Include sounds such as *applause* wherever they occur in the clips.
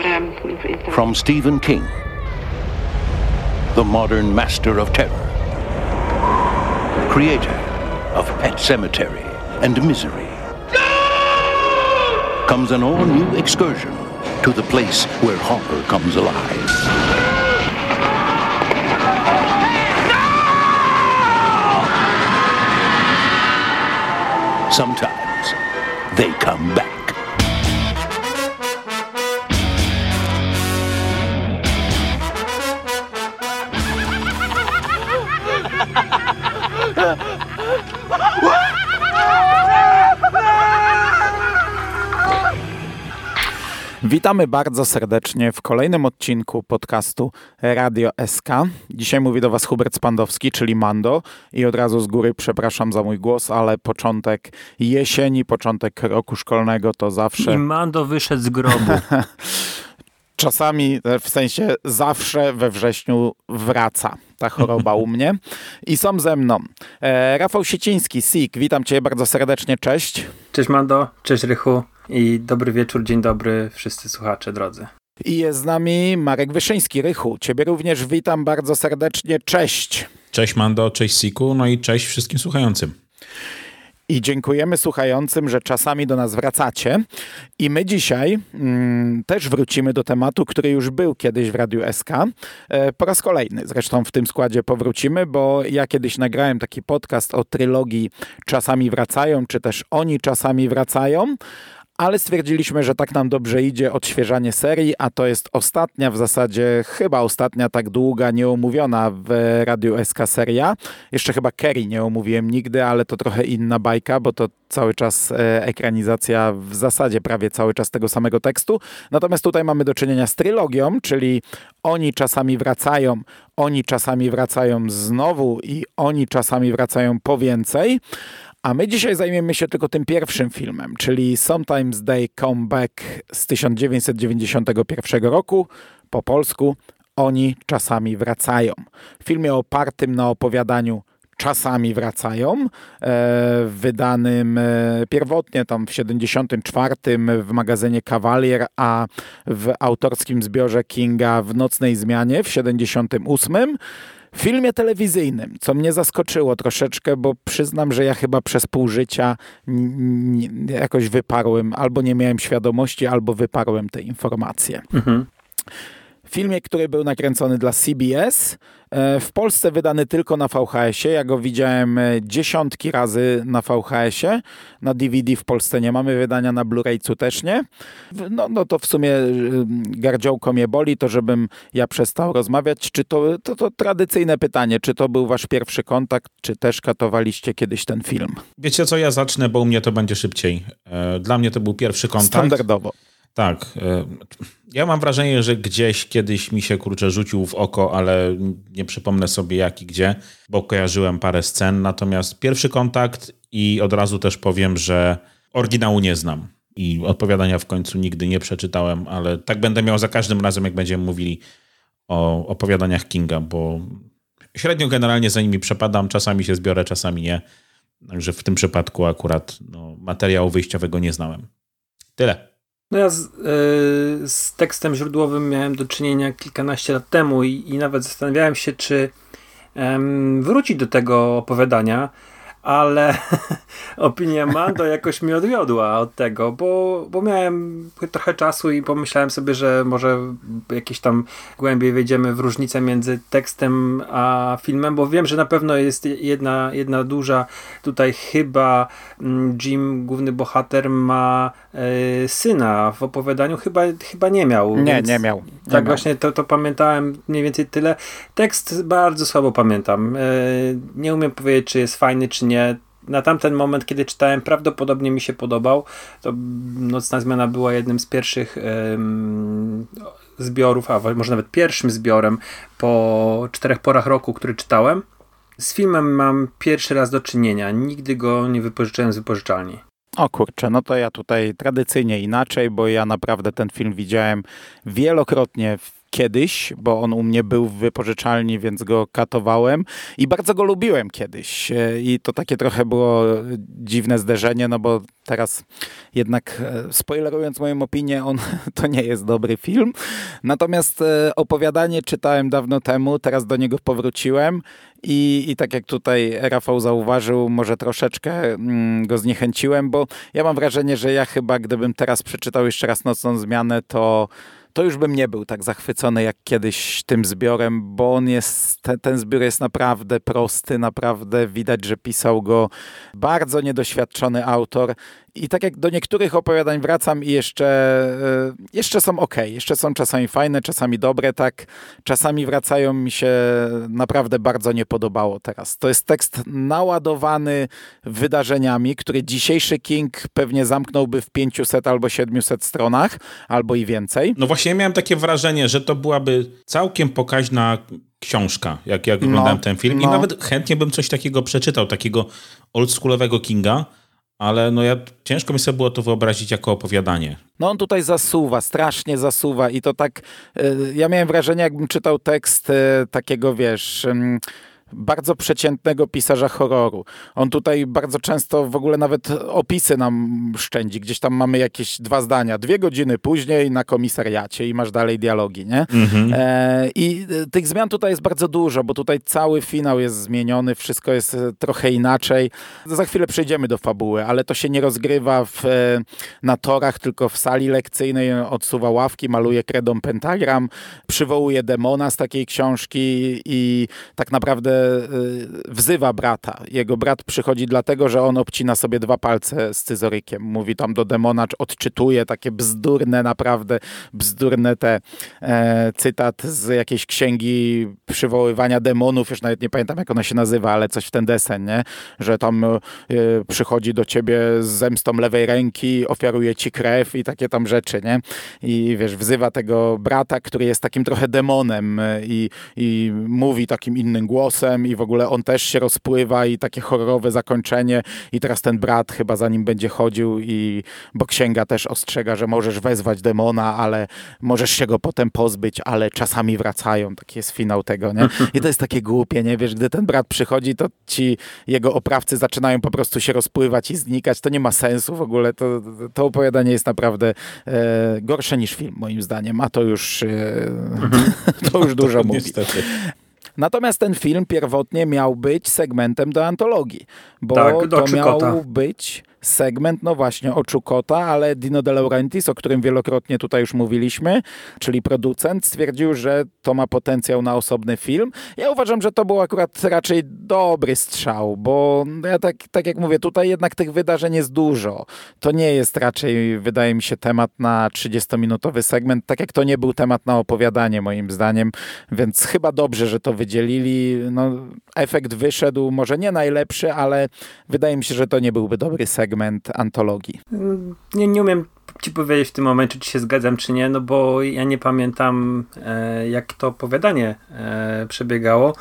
From Stephen King, the modern master of terror, creator of Pet Cemetery and Misery, comes an all new excursion to the place where horror comes alive. Sometimes they come back. Witamy bardzo serdecznie w kolejnym odcinku podcastu Radio SK. Dzisiaj mówi do Was Hubert Spandowski, czyli Mando i od razu z góry przepraszam za mój głos, ale początek jesieni, początek roku szkolnego to zawsze... I Mando wyszedł z grobu. *laughs* Czasami, w sensie zawsze we wrześniu wraca ta choroba u mnie. I są ze mną e, Rafał Sieciński, SIK. Witam Cię bardzo serdecznie, cześć. Cześć Mando, cześć Rychu i dobry wieczór, dzień dobry wszyscy słuchacze drodzy. I jest z nami Marek Wyszyński, Rychu. Ciebie również witam bardzo serdecznie, cześć. Cześć Mando, cześć Siku, no i cześć wszystkim słuchającym. I dziękujemy słuchającym, że czasami do nas wracacie. I my dzisiaj mm, też wrócimy do tematu, który już był kiedyś w Radiu SK. E, po raz kolejny zresztą w tym składzie powrócimy, bo ja kiedyś nagrałem taki podcast o trylogii Czasami wracają, czy też Oni czasami wracają ale stwierdziliśmy, że tak nam dobrze idzie odświeżanie serii, a to jest ostatnia, w zasadzie chyba ostatnia tak długa, nieomówiona w Radiu SK seria. Jeszcze chyba Kerry nie omówiłem nigdy, ale to trochę inna bajka, bo to cały czas e, ekranizacja w zasadzie prawie cały czas tego samego tekstu. Natomiast tutaj mamy do czynienia z trylogią, czyli oni czasami wracają, oni czasami wracają znowu i oni czasami wracają po więcej. A my dzisiaj zajmiemy się tylko tym pierwszym filmem, czyli Sometimes They Come Back z 1991 roku, po polsku Oni czasami wracają. W filmie opartym na opowiadaniu Czasami wracają, e, wydanym e, pierwotnie tam w 74 w magazynie Cavalier, a w autorskim zbiorze Kinga w Nocnej Zmianie w 78 filmie telewizyjnym, co mnie zaskoczyło troszeczkę, bo przyznam, że ja chyba przez pół życia jakoś wyparłem, albo nie miałem świadomości, albo wyparłem te informacje. Mhm filmie, który był nakręcony dla CBS. E, w Polsce wydany tylko na VHS-ie. Ja go widziałem e, dziesiątki razy na VHS-ie. Na DVD w Polsce nie mamy wydania, na Blu-raycu też nie. No, no to w sumie e, gardziołko mnie boli, to żebym ja przestał rozmawiać. Czy to, to, to tradycyjne pytanie, czy to był wasz pierwszy kontakt, czy też katowaliście kiedyś ten film? Wiecie co, ja zacznę, bo u mnie to będzie szybciej. Dla mnie to był pierwszy kontakt. Standardowo. Tak. Ja mam wrażenie, że gdzieś kiedyś mi się kurczę rzucił w oko, ale nie przypomnę sobie jak i gdzie, bo kojarzyłem parę scen. Natomiast pierwszy kontakt i od razu też powiem, że oryginału nie znam. I odpowiadania w końcu nigdy nie przeczytałem, ale tak będę miał za każdym razem, jak będziemy mówili o opowiadaniach Kinga, bo średnio generalnie za nimi przepadam, czasami się zbiorę, czasami nie. Także w tym przypadku akurat no, materiału wyjściowego nie znałem. Tyle. No ja z, yy, z, tekstem źródłowym miałem do czynienia kilkanaście lat temu i, i nawet zastanawiałem się, czy yy, wrócić do tego opowiadania, ale *laughs* opinia Mando jakoś mi odwiodła od tego, bo, bo miałem trochę czasu i pomyślałem sobie, że może jakieś tam głębiej wejdziemy w różnicę między tekstem a filmem, bo wiem, że na pewno jest jedna, jedna duża tutaj chyba mm, Jim, główny bohater ma e, syna w opowiadaniu, chyba, chyba nie miał. Nie, nie miał. Nie tak miał. właśnie to, to pamiętałem mniej więcej tyle. Tekst bardzo słabo pamiętam. E, nie umiem powiedzieć, czy jest fajny, czy nie na tamten moment, kiedy czytałem, prawdopodobnie mi się podobał. To Nocna Zmiana była jednym z pierwszych zbiorów, a może nawet pierwszym zbiorem po czterech porach roku, który czytałem. Z filmem mam pierwszy raz do czynienia. Nigdy go nie wypożyczyłem z wypożyczalni. O kurczę, no to ja tutaj tradycyjnie inaczej, bo ja naprawdę ten film widziałem wielokrotnie w kiedyś, bo on u mnie był w wypożyczalni, więc go katowałem i bardzo go lubiłem kiedyś. E, I to takie trochę było dziwne zderzenie, no bo teraz jednak e, spoilerując moją opinię, on *laughs* to nie jest dobry film. Natomiast e, opowiadanie czytałem dawno temu, teraz do niego powróciłem i, i tak jak tutaj Rafał zauważył, może troszeczkę mm, go zniechęciłem, bo ja mam wrażenie, że ja chyba gdybym teraz przeczytał jeszcze raz Nocną Zmianę, to to już bym nie był tak zachwycony jak kiedyś tym zbiorem, bo on jest, ten, ten zbiór jest naprawdę prosty, naprawdę widać, że pisał go bardzo niedoświadczony autor i tak jak do niektórych opowiadań wracam i jeszcze, e, jeszcze są ok, jeszcze są czasami fajne, czasami dobre, tak. Czasami wracają mi się naprawdę bardzo nie podobało teraz. To jest tekst naładowany wydarzeniami, który dzisiejszy King pewnie zamknąłby w 500 albo 700 stronach, albo i więcej. No właśnie miałem takie wrażenie, że to byłaby całkiem pokaźna książka, jak, jak oglądałem no, ten film. No. I nawet chętnie bym coś takiego przeczytał, takiego oldschoolowego Kinga ale no ja ciężko mi sobie było to wyobrazić jako opowiadanie. No on tutaj zasuwa, strasznie zasuwa i to tak, e, ja miałem wrażenie jakbym czytał tekst e, takiego, wiesz bardzo przeciętnego pisarza horroru. On tutaj bardzo często w ogóle nawet opisy nam szczędzi. Gdzieś tam mamy jakieś dwa zdania. Dwie godziny później na komisariacie i masz dalej dialogi, nie? Mhm. E, I tych zmian tutaj jest bardzo dużo, bo tutaj cały finał jest zmieniony, wszystko jest e, trochę inaczej. Za chwilę przejdziemy do fabuły, ale to się nie rozgrywa w, e, na torach, tylko w sali lekcyjnej. Odsuwa ławki, maluje kredą pentagram, przywołuje demona z takiej książki i tak naprawdę wzywa brata. Jego brat przychodzi dlatego, że on obcina sobie dwa palce z cyzorykiem. Mówi tam do demona, odczytuje takie bzdurne, naprawdę bzdurne te e, cytat z jakiejś księgi przywoływania demonów, już nawet nie pamiętam jak ona się nazywa, ale coś w ten desen, nie? Że tam e, przychodzi do ciebie z zemstą lewej ręki, ofiaruje ci krew i takie tam rzeczy, nie? I wiesz, wzywa tego brata, który jest takim trochę demonem e, i, i mówi takim innym głosem, i w ogóle on też się rozpływa i takie horrorowe zakończenie i teraz ten brat chyba za nim będzie chodził i bo księga też ostrzega, że możesz wezwać demona, ale możesz się go potem pozbyć, ale czasami wracają. Taki jest finał tego, nie? *laughs* I to jest takie głupie, nie? Wiesz, gdy ten brat przychodzi, to ci jego oprawcy zaczynają po prostu się rozpływać i znikać. To nie ma sensu w ogóle. To, to opowiadanie jest naprawdę e, gorsze niż film, moim zdaniem, a to już, e, *laughs* to już *laughs* dużo mówi. Niestety. Natomiast ten film pierwotnie miał być segmentem do antologii, bo tak, to miał być segment, no właśnie, o Czukota, ale Dino De Laurentiis, o którym wielokrotnie tutaj już mówiliśmy, czyli producent, stwierdził, że to ma potencjał na osobny film. Ja uważam, że to był akurat raczej dobry strzał, bo ja tak, tak jak mówię, tutaj jednak tych wydarzeń jest dużo. To nie jest raczej, wydaje mi się, temat na 30-minutowy segment, tak jak to nie był temat na opowiadanie, moim zdaniem, więc chyba dobrze, że to wydzielili. No, efekt wyszedł, może nie najlepszy, ale wydaje mi się, że to nie byłby dobry segment segment antologii? Nie, nie umiem ci powiedzieć w tym momencie, czy się zgadzam, czy nie, no bo ja nie pamiętam, e, jak to opowiadanie e, przebiegało.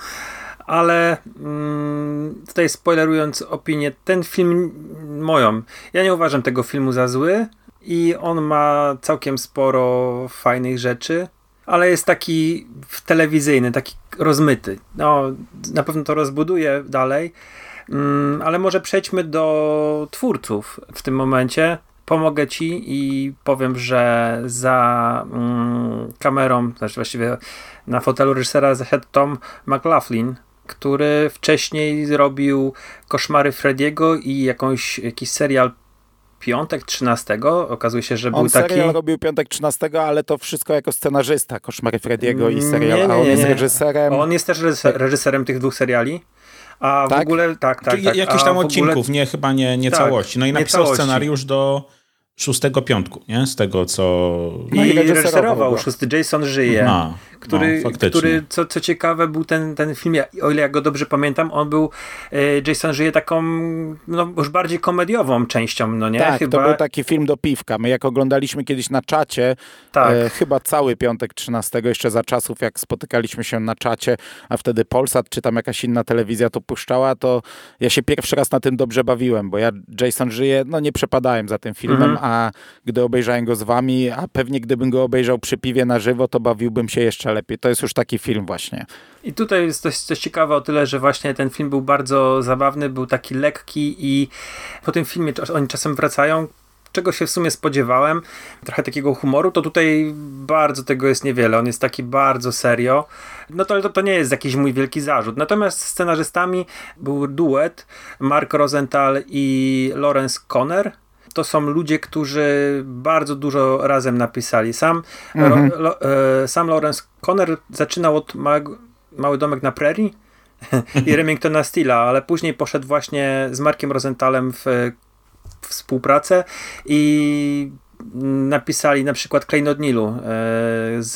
Ale mm, tutaj spoilerując opinię, ten film moją, ja nie uważam tego filmu za zły i on ma całkiem sporo fajnych rzeczy, ale jest taki telewizyjny, taki rozmyty. No, na pewno to rozbuduje dalej, Mm, ale może przejdźmy do twórców w tym momencie. Pomogę ci i powiem, że za mm, kamerą, znaczy właściwie na fotelu reżysera zaszedł Tom McLaughlin, który wcześniej zrobił Koszmary Frediego i jakąś, jakiś serial Piątek 13. Okazuje się, że on był taki. On robił Piątek 13, ale to wszystko jako scenarzysta Koszmary Frediego i serial, nie, nie, nie, a on jest reżyserem. On jest też reżyserem tych dwóch seriali. A tak? w ogóle, tak, tak. tak. Jakiś tam odcinków, ogóle... nie, chyba nie, nie tak, całości. No i napisał całości. scenariusz do szóstego piątku, nie? Z tego, co... No i, I reżyserował, szósty Jason żyje, no. Który, no, który co, co ciekawe był ten, ten film, o ile ja go dobrze pamiętam, on był, e, Jason żyje taką no, już bardziej komediową częścią, no nie? Tak, chyba... to był taki film do piwka. My jak oglądaliśmy kiedyś na czacie, tak. e, chyba cały piątek 13, jeszcze za czasów, jak spotykaliśmy się na czacie, a wtedy Polsat czy tam jakaś inna telewizja to puszczała, to ja się pierwszy raz na tym dobrze bawiłem, bo ja Jason żyje, no nie przepadałem za tym filmem, mhm. a gdy obejrzałem go z wami, a pewnie gdybym go obejrzał przy piwie na żywo, to bawiłbym się jeszcze lepiej. To jest już taki film właśnie. I tutaj jest coś, coś ciekawe o tyle, że właśnie ten film był bardzo zabawny, był taki lekki i po tym filmie oni czasem wracają, czego się w sumie spodziewałem, trochę takiego humoru, to tutaj bardzo tego jest niewiele. On jest taki bardzo serio. No to, to, to nie jest jakiś mój wielki zarzut. Natomiast scenarzystami był duet Mark Rosenthal i Lawrence Conner to są ludzie, którzy bardzo dużo razem napisali. Sam, mhm. ro, lo, e, sam Lawrence Conner zaczynał od małego, Mały Domek na Prairie *laughs* i Remingtona Steela, ale później poszedł właśnie z Markiem Rosenthalem w, w współpracę i napisali na przykład Klejnot Nilu e, z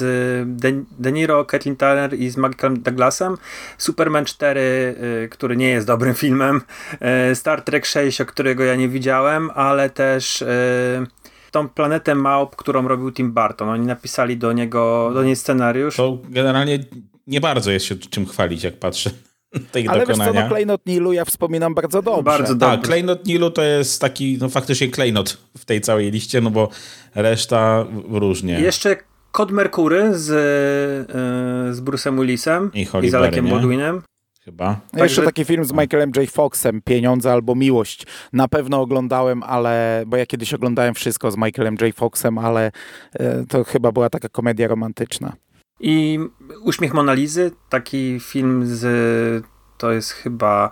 De Niro, Kathleen Turner i z Michaelem Douglasem, Superman 4, e, który nie jest dobrym *laughs* filmem, e, Star Trek 6, o którego ja nie widziałem, ale też tą planetę małp, którą robił Tim Burton. Oni napisali do niego, do niej scenariusz. To generalnie nie bardzo jest się czym chwalić, jak patrzę *laughs* tych Ale dokonania. wiesz co, no Klejnot Nilu ja wspominam bardzo dobrze. Bardzo dobrze. Tak, Klejnot Nilu to jest taki, no faktycznie klejnot w tej całej liście, no bo reszta różnie. Jeszcze Kod Merkury z, yy, z Bruce'em Willisem i, i z Alekiem Baldwinem. Chyba. No jeszcze taki film z Michaelem J. Foxem, Pieniądze albo Miłość. Na pewno oglądałem, ale, bo ja kiedyś oglądałem wszystko z Michaelem J. Foxem, ale e, to chyba była taka komedia romantyczna. I Uśmiech Monalizy, taki film z, to jest chyba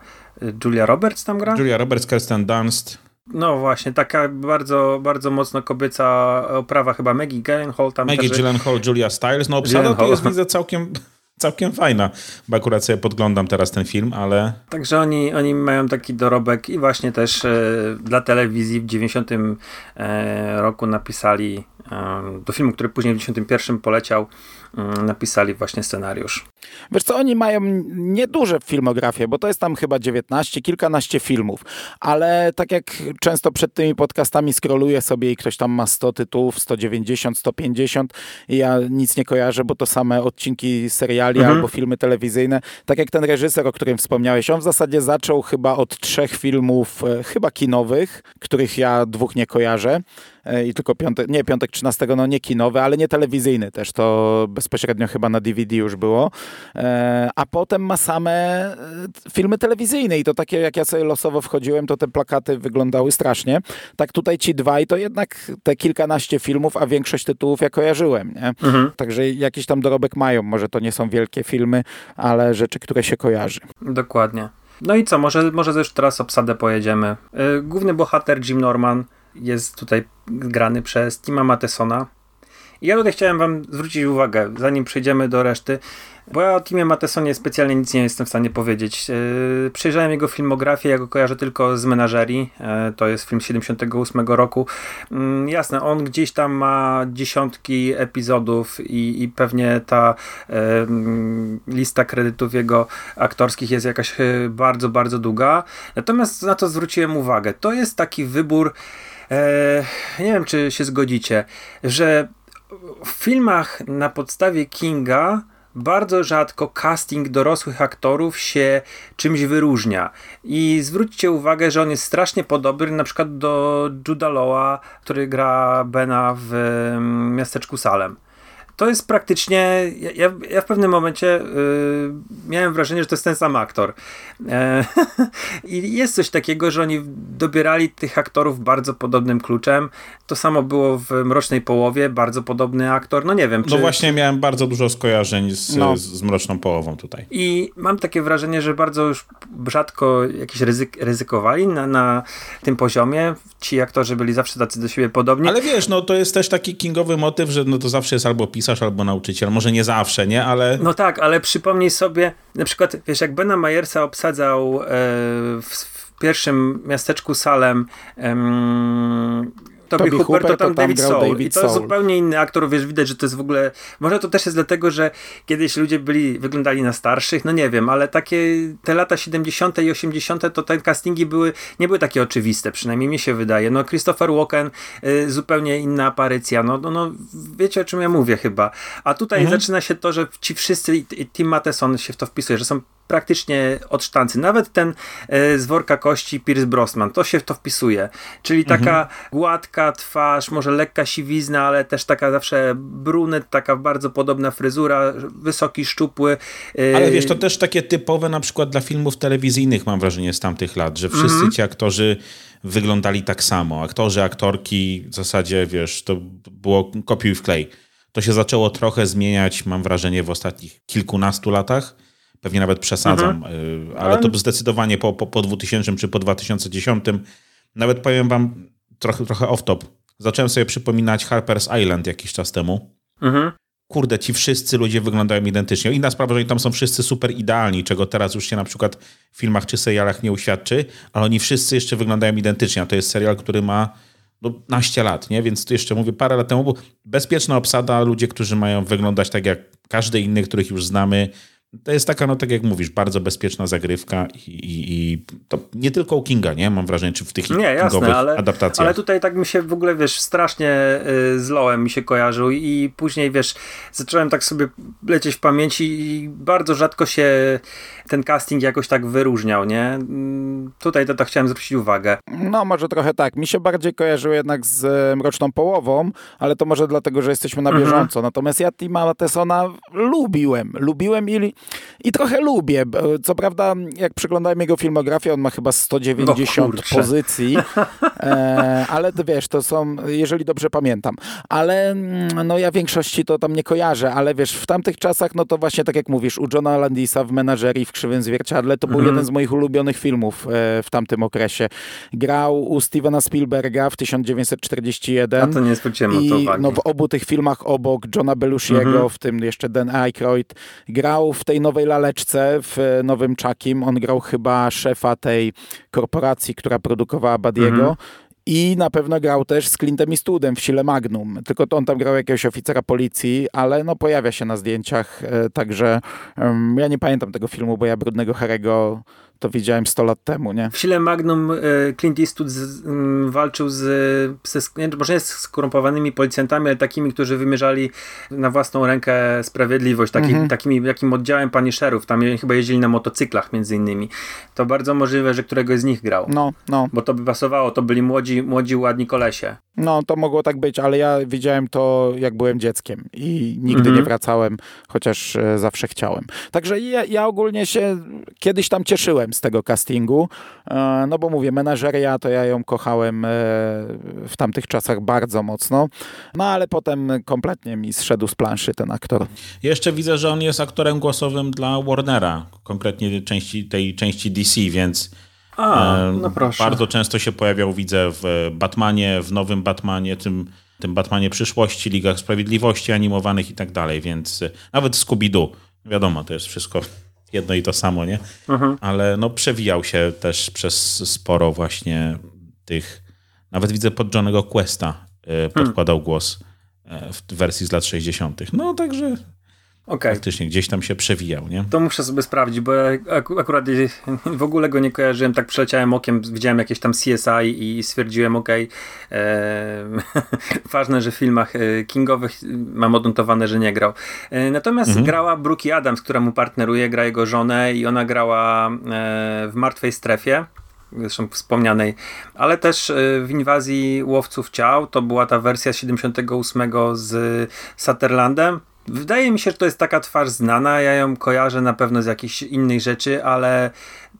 Julia Roberts tam gra? Julia Roberts, Kirsten Dunst. No właśnie, taka bardzo, bardzo mocno kobieca oprawa, chyba Maggie Gyllenhaal tam Maggie też... Gyllenhaal, Julia Stiles, no obsada to jest widzę całkiem całkiem fajna, bo akurat sobie podglądam teraz ten film, ale... Także oni, oni mają taki dorobek i właśnie też e, dla telewizji w 90 e, roku napisali e, do filmu, który później w 91 poleciał, napisali właśnie scenariusz. Wiesz co, oni mają nieduże filmografie, bo to jest tam chyba 19, kilkanaście filmów, ale tak jak często przed tymi podcastami scrolluję sobie i ktoś tam ma 100 tytułów, 190, 150 i ja nic nie kojarzę, bo to same odcinki seriali mhm. albo filmy telewizyjne. Tak jak ten reżyser, o którym wspomniałeś, on w zasadzie zaczął chyba od trzech filmów, e, chyba kinowych, których ja dwóch nie kojarzę e, i tylko piątek, nie piątek 13, no nie kinowy, ale nie telewizyjny też, to bezpośrednio chyba na DVD już było, e, a potem ma same e, filmy telewizyjne i to takie, jak ja sobie losowo wchodziłem, to te plakaty wyglądały strasznie. Tak tutaj ci dwaj to jednak te kilkanaście filmów, a większość tytułów ja kojarzyłem, nie? Mhm. Także jakiś tam dorobek mają, może to nie są wielkie filmy, ale rzeczy, które się kojarzy. Dokładnie. No i co, może, może już teraz obsadę pojedziemy. E, główny bohater Jim Norman jest tutaj grany przez Tima Ja tutaj chciałem wam zwrócić uwagę, zanim przejdziemy do reszty, bo ja o Timie Matesonie specjalnie nic nie jestem w stanie powiedzieć. Yy, przejrzałem jego filmografię, ja go kojarzę tylko z Menażerii, yy, to jest film z 78 roku. Yy, jasne, on gdzieś tam ma dziesiątki epizodów i, i pewnie ta lista kredytów jego aktorskich jest jakaś bardzo, bardzo długa. Natomiast na to zwróciłem uwagę. To jest taki wybór, nie wiem czy się zgodzicie, że w filmach na podstawie Kinga bardzo rzadko casting dorosłych aktorów się czymś wyróżnia. I zwróćcie uwagę, że on jest strasznie podobny na przykład do Juda Lawa, który gra Bena w miasteczku Salem to jest praktycznie. Ja, ja w pewnym momencie y, miałem wrażenie, że to jest ten sam aktor. E, *laughs* I jest coś takiego, że oni dobierali tych aktorów bardzo podobnym kluczem. To samo było w Mrocznej Połowie, bardzo podobny aktor. No nie wiem. No czy... No właśnie miałem bardzo dużo skojarzeń z, no. z, z Mroczną Połową tutaj. I mam takie wrażenie, że bardzo już rzadko jakieś ryzyk, ryzykowali na, na tym poziomie. Ci aktorzy byli zawsze tacy do siebie podobni. Ale wiesz, no to jest też taki kingowy motyw, że no to zawsze jest albo pisarz pisarz albo nauczyciel. Może nie zawsze, nie? Ale... No tak, ale przypomnij sobie, na przykład, wiesz, jak Bena Majersa obsadzał e, w, w, pierwszym miasteczku Salem Toby, Toby Hooper, to tam, David, grał Soul. David I to jest Soul. zupełnie inny aktor, wiesz, widać, że to jest w ogóle... Może to też jest dlatego, że kiedyś ludzie byli, wyglądali na starszych, no nie wiem, ale takie te lata 70. i 80. to te castingi były, nie były takie oczywiste, przynajmniej mi się wydaje. No Christopher Walken, y, zupełnie inna aparycja, no, no, no wiecie o czym ja mówię chyba. A tutaj zaczyna się to, że ci wszyscy, Tim Matheson się w to wpisuje, że są praktycznie od sztancy. Nawet ten e, z worka kości Pierce Brosnan, to się w to wpisuje. Czyli taka gładka twarz, może lekka siwizna, ale też taka zawsze brunet, taka bardzo podobna fryzura, wysoki, szczupły. e, Ale wiesz, to też takie typowe na przykład dla filmów telewizyjnych mam wrażenie z tamtych lat, że wszyscy Mhm. ci aktorzy wyglądali tak samo. Aktorzy, aktorki w zasadzie, wiesz, to było kopiuj w klej. To się zaczęło trochę zmieniać, mam wrażenie, w ostatnich kilkunastu latach. Pewnie nawet przesadzam, Mhm. y, ale to zdecydowanie po, po, po 2000 czy po 2010. Nawet powiem wam trochę, trochę off-top. Zacząłem sobie przypominać Harper's Island jakiś czas temu Mhm. kurde, ci wszyscy ludzie wyglądają identycznie. Inna sprawa, że oni tam są wszyscy super idealni, czego teraz już się na przykład w filmach czy serialach nie uświadczy, ale oni wszyscy jeszcze wyglądają identycznie. A to jest serial, który ma no, naście lat, nie? Więc to jeszcze mówię, parę lat temu bezpieczna obsada, ludzie, którzy mają wyglądać tak jak każdy inny, których już znamy. To jest taka, no tak jak mówisz, bardzo bezpieczna zagrywka i, i, i to nie tylko u Kinga, nie? Mam wrażenie, czy w tych Nie, jasne, kingowych ale, adaptacjach. ale tutaj tak mi się w ogóle, wiesz, strasznie y, z Loem mi się kojarzył i później, wiesz, zacząłem tak sobie lecieć w pamięci i bardzo rzadko się ten casting jakoś tak wyróżniał, nie? Mm, Tutaj to, to chciałem zwrócić uwagę. No, może trochę tak. Mi się bardziej kojarzyło jednak z e, Mroczną Połową, ale to może dlatego, że jesteśmy na Mhm. bieżąco. Natomiast ja Tima Mattesona lubiłem. Lubiłem i, i trochę lubię. Co prawda, jak przeglądałem jego filmografię, on ma chyba 190 kurczę. pozycji, *laughs* e, ale to wiesz, to są, jeżeli dobrze pamiętam. Ale mm, no ja większości to tam nie kojarzę, ale wiesz, w tamtych czasach, no to właśnie tak jak mówisz, u Johna Landisa w Menażerii w Krzywym Zwierciadle, to był Mhm. jeden z moich ulubionych filmów e, w tamtym okresie. Grał u Stevena Spielberga w 1941. A to nie zwróciłem na to I uwagi. no, w obu tych filmach obok Johna Belushiego, Mhm. w tym jeszcze Dan Aykroyd, grał w tej nowej laleczce w e, Nowym Czakim. On grał chyba szefa tej korporacji, która produkowała Badiego. Mhm. I na pewno grał też z Clintem Eastwoodem w Sile Magnum. Tylko to on tam grał jakiegoś oficera policji, ale no pojawia się na zdjęciach, e, także em, ja nie pamiętam tego filmu, bo ja Brudnego Harego to widziałem 100 lat temu, nie? W Sile Magnum e, Clint Eastwood z, m, walczył z, ze, może nie z skorumpowanymi policjantami, ale takimi, którzy wymierzali na własną rękę sprawiedliwość, taki, Mhm. takim oddziałem paniszerów. Tam chyba jeździli na motocyklach między innymi. To bardzo możliwe, że któregoś z nich grał. No, no, Bo to by pasowało, to byli młodzi, młodzi ładni kolesie. No to mogło tak być, ale ja widziałem to jak byłem dzieckiem i nigdy Mhm. nie wracałem, chociaż e, zawsze chciałem. Także ja, ja ogólnie się kiedyś tam cieszyłem z tego castingu, e, no bo mówię, menażeria to ja ją kochałem e, w tamtych czasach bardzo mocno, no ale potem kompletnie mi zszedł z planszy ten aktor. Jeszcze widzę, że on jest aktorem głosowym dla Warnera, konkretnie części, tej części DC, więc A, e, no proszę. bardzo często się pojawiał, widzę, w Batmanie, w nowym Batmanie, tym, tym Batmanie przyszłości, Ligach Sprawiedliwości animowanych i tak dalej, więc e, nawet Scooby-Doo, wiadomo, to jest wszystko *laughs* jedno i to samo, nie? Mhm. Ale no przewijał się też przez sporo właśnie tych, nawet widzę pod Johnego Questa e, podkładał głos e, w wersji z lat 60. No także Okej. faktycznie gdzieś tam się przewijał, nie? To muszę sobie sprawdzić, bo ja ak- akurat *laughs* w ogóle go nie kojarzyłem, tak przeleciałem okiem, widziałem jakieś tam CSI i stwierdziłem, okej, em, *laughs* ważne, że w filmach e, kingowych mam odnotowane, że nie grał. E, Natomiast grała Brookie Adams, która mu partneruje, gra jego żonę i ona grała e, w Martwej Strefie, zresztą wspomnianej, ale też e, w Inwazji Łowców Ciał, to była ta wersja z 78 z Sutherlandem, Wydaje mi się, że to jest taka twarz znana. Ja ją kojarzę na pewno z jakichś innych rzeczy, ale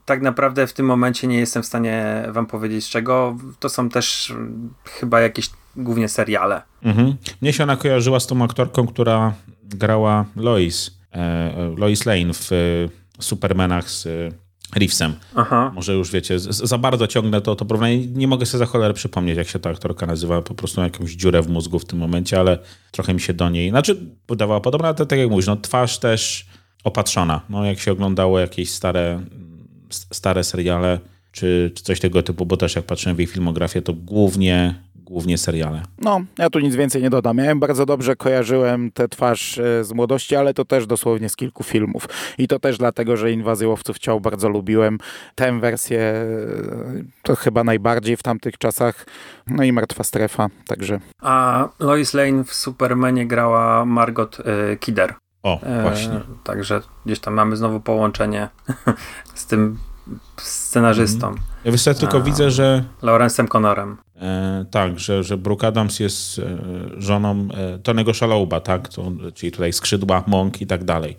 tak naprawdę w tym momencie nie jestem w stanie wam powiedzieć z czego. To są też mm, chyba jakieś głównie seriale. Mhm. Mnie się ona kojarzyła z tą aktorką, która grała Lois, e, Lois Lane w e, Supermanach z e, Reevesem. Aha. Może już wiecie, za bardzo ciągnę to, to porównanie. Nie mogę sobie za cholerę przypomnieć, jak się ta aktorka nazywa. Po prostu jakąś dziurę w mózgu w tym momencie, ale trochę mi się do niej, znaczy podawała podobna, ale tak jak mówisz, no twarz też opatrzona. No jak się oglądało jakieś stare, stare seriale, czy, czy coś tego typu, bo też jak patrzyłem w jej filmografię, to głównie, głównie seriale. No, ja tu nic więcej nie dodam. Ja bardzo dobrze kojarzyłem tę twarz e, z młodości, ale to też dosłownie z kilku filmów. I to też dlatego, że Inwazję Łowców Ciał bardzo lubiłem. Tę wersję e, to chyba najbardziej w tamtych czasach. No i Martwa Strefa, także... A Lois Lane w Supermanie grała Margot y, Kidder. O, właśnie. E, także gdzieś tam mamy znowu połączenie *laughs* z tym scenarzystą. Mm. Ja wystarczy tylko widzę, że... Lawrence'em Connorem. E, tak, że, że Brooke Adams jest e, żoną e, Tonego Shalhouba, tak? To, czyli tutaj skrzydła, Monk i tak dalej.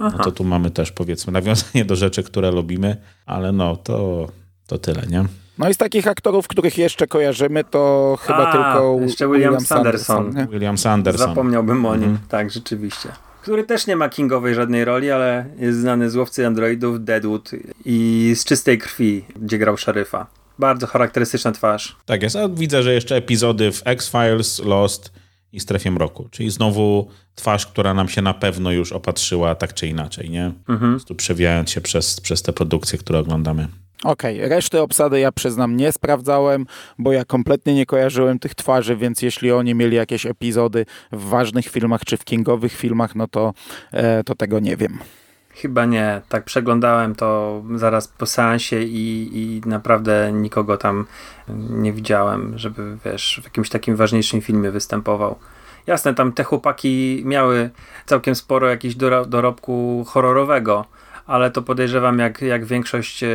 No to tu mamy też powiedzmy nawiązanie do rzeczy, które lubimy, ale no to, to tyle, nie? No i z takich aktorów, których jeszcze kojarzymy, to chyba A, tylko jeszcze William, William Sanderson. Sanderson William Sanderson. Zapomniałbym o nim, mhm. tak, rzeczywiście który też nie ma kingowej żadnej roli, ale jest znany z Łowcy Androidów, Deadwood i z Czystej Krwi, gdzie grał szeryfa. Bardzo charakterystyczna twarz. Tak jest, a widzę, że jeszcze epizody w X-Files, Lost i Strefie Mroku, czyli znowu twarz, która nam się na pewno już opatrzyła tak czy inaczej, nie? Mhm. Tu przewijając się przez, przez te produkcje, które oglądamy. Okej, okay. reszty obsady ja przyznam nie sprawdzałem, bo ja kompletnie nie kojarzyłem tych twarzy, więc jeśli oni mieli jakieś epizody w ważnych filmach czy w kingowych filmach, no to, e, to tego nie wiem. Chyba nie. Tak przeglądałem to zaraz po seansie i, i naprawdę nikogo tam nie widziałem, żeby wiesz, w jakimś takim ważniejszym filmie występował. Jasne, tam te chłopaki miały całkiem sporo jakichś dorobku horrorowego, ale to podejrzewam jak, jak większość e,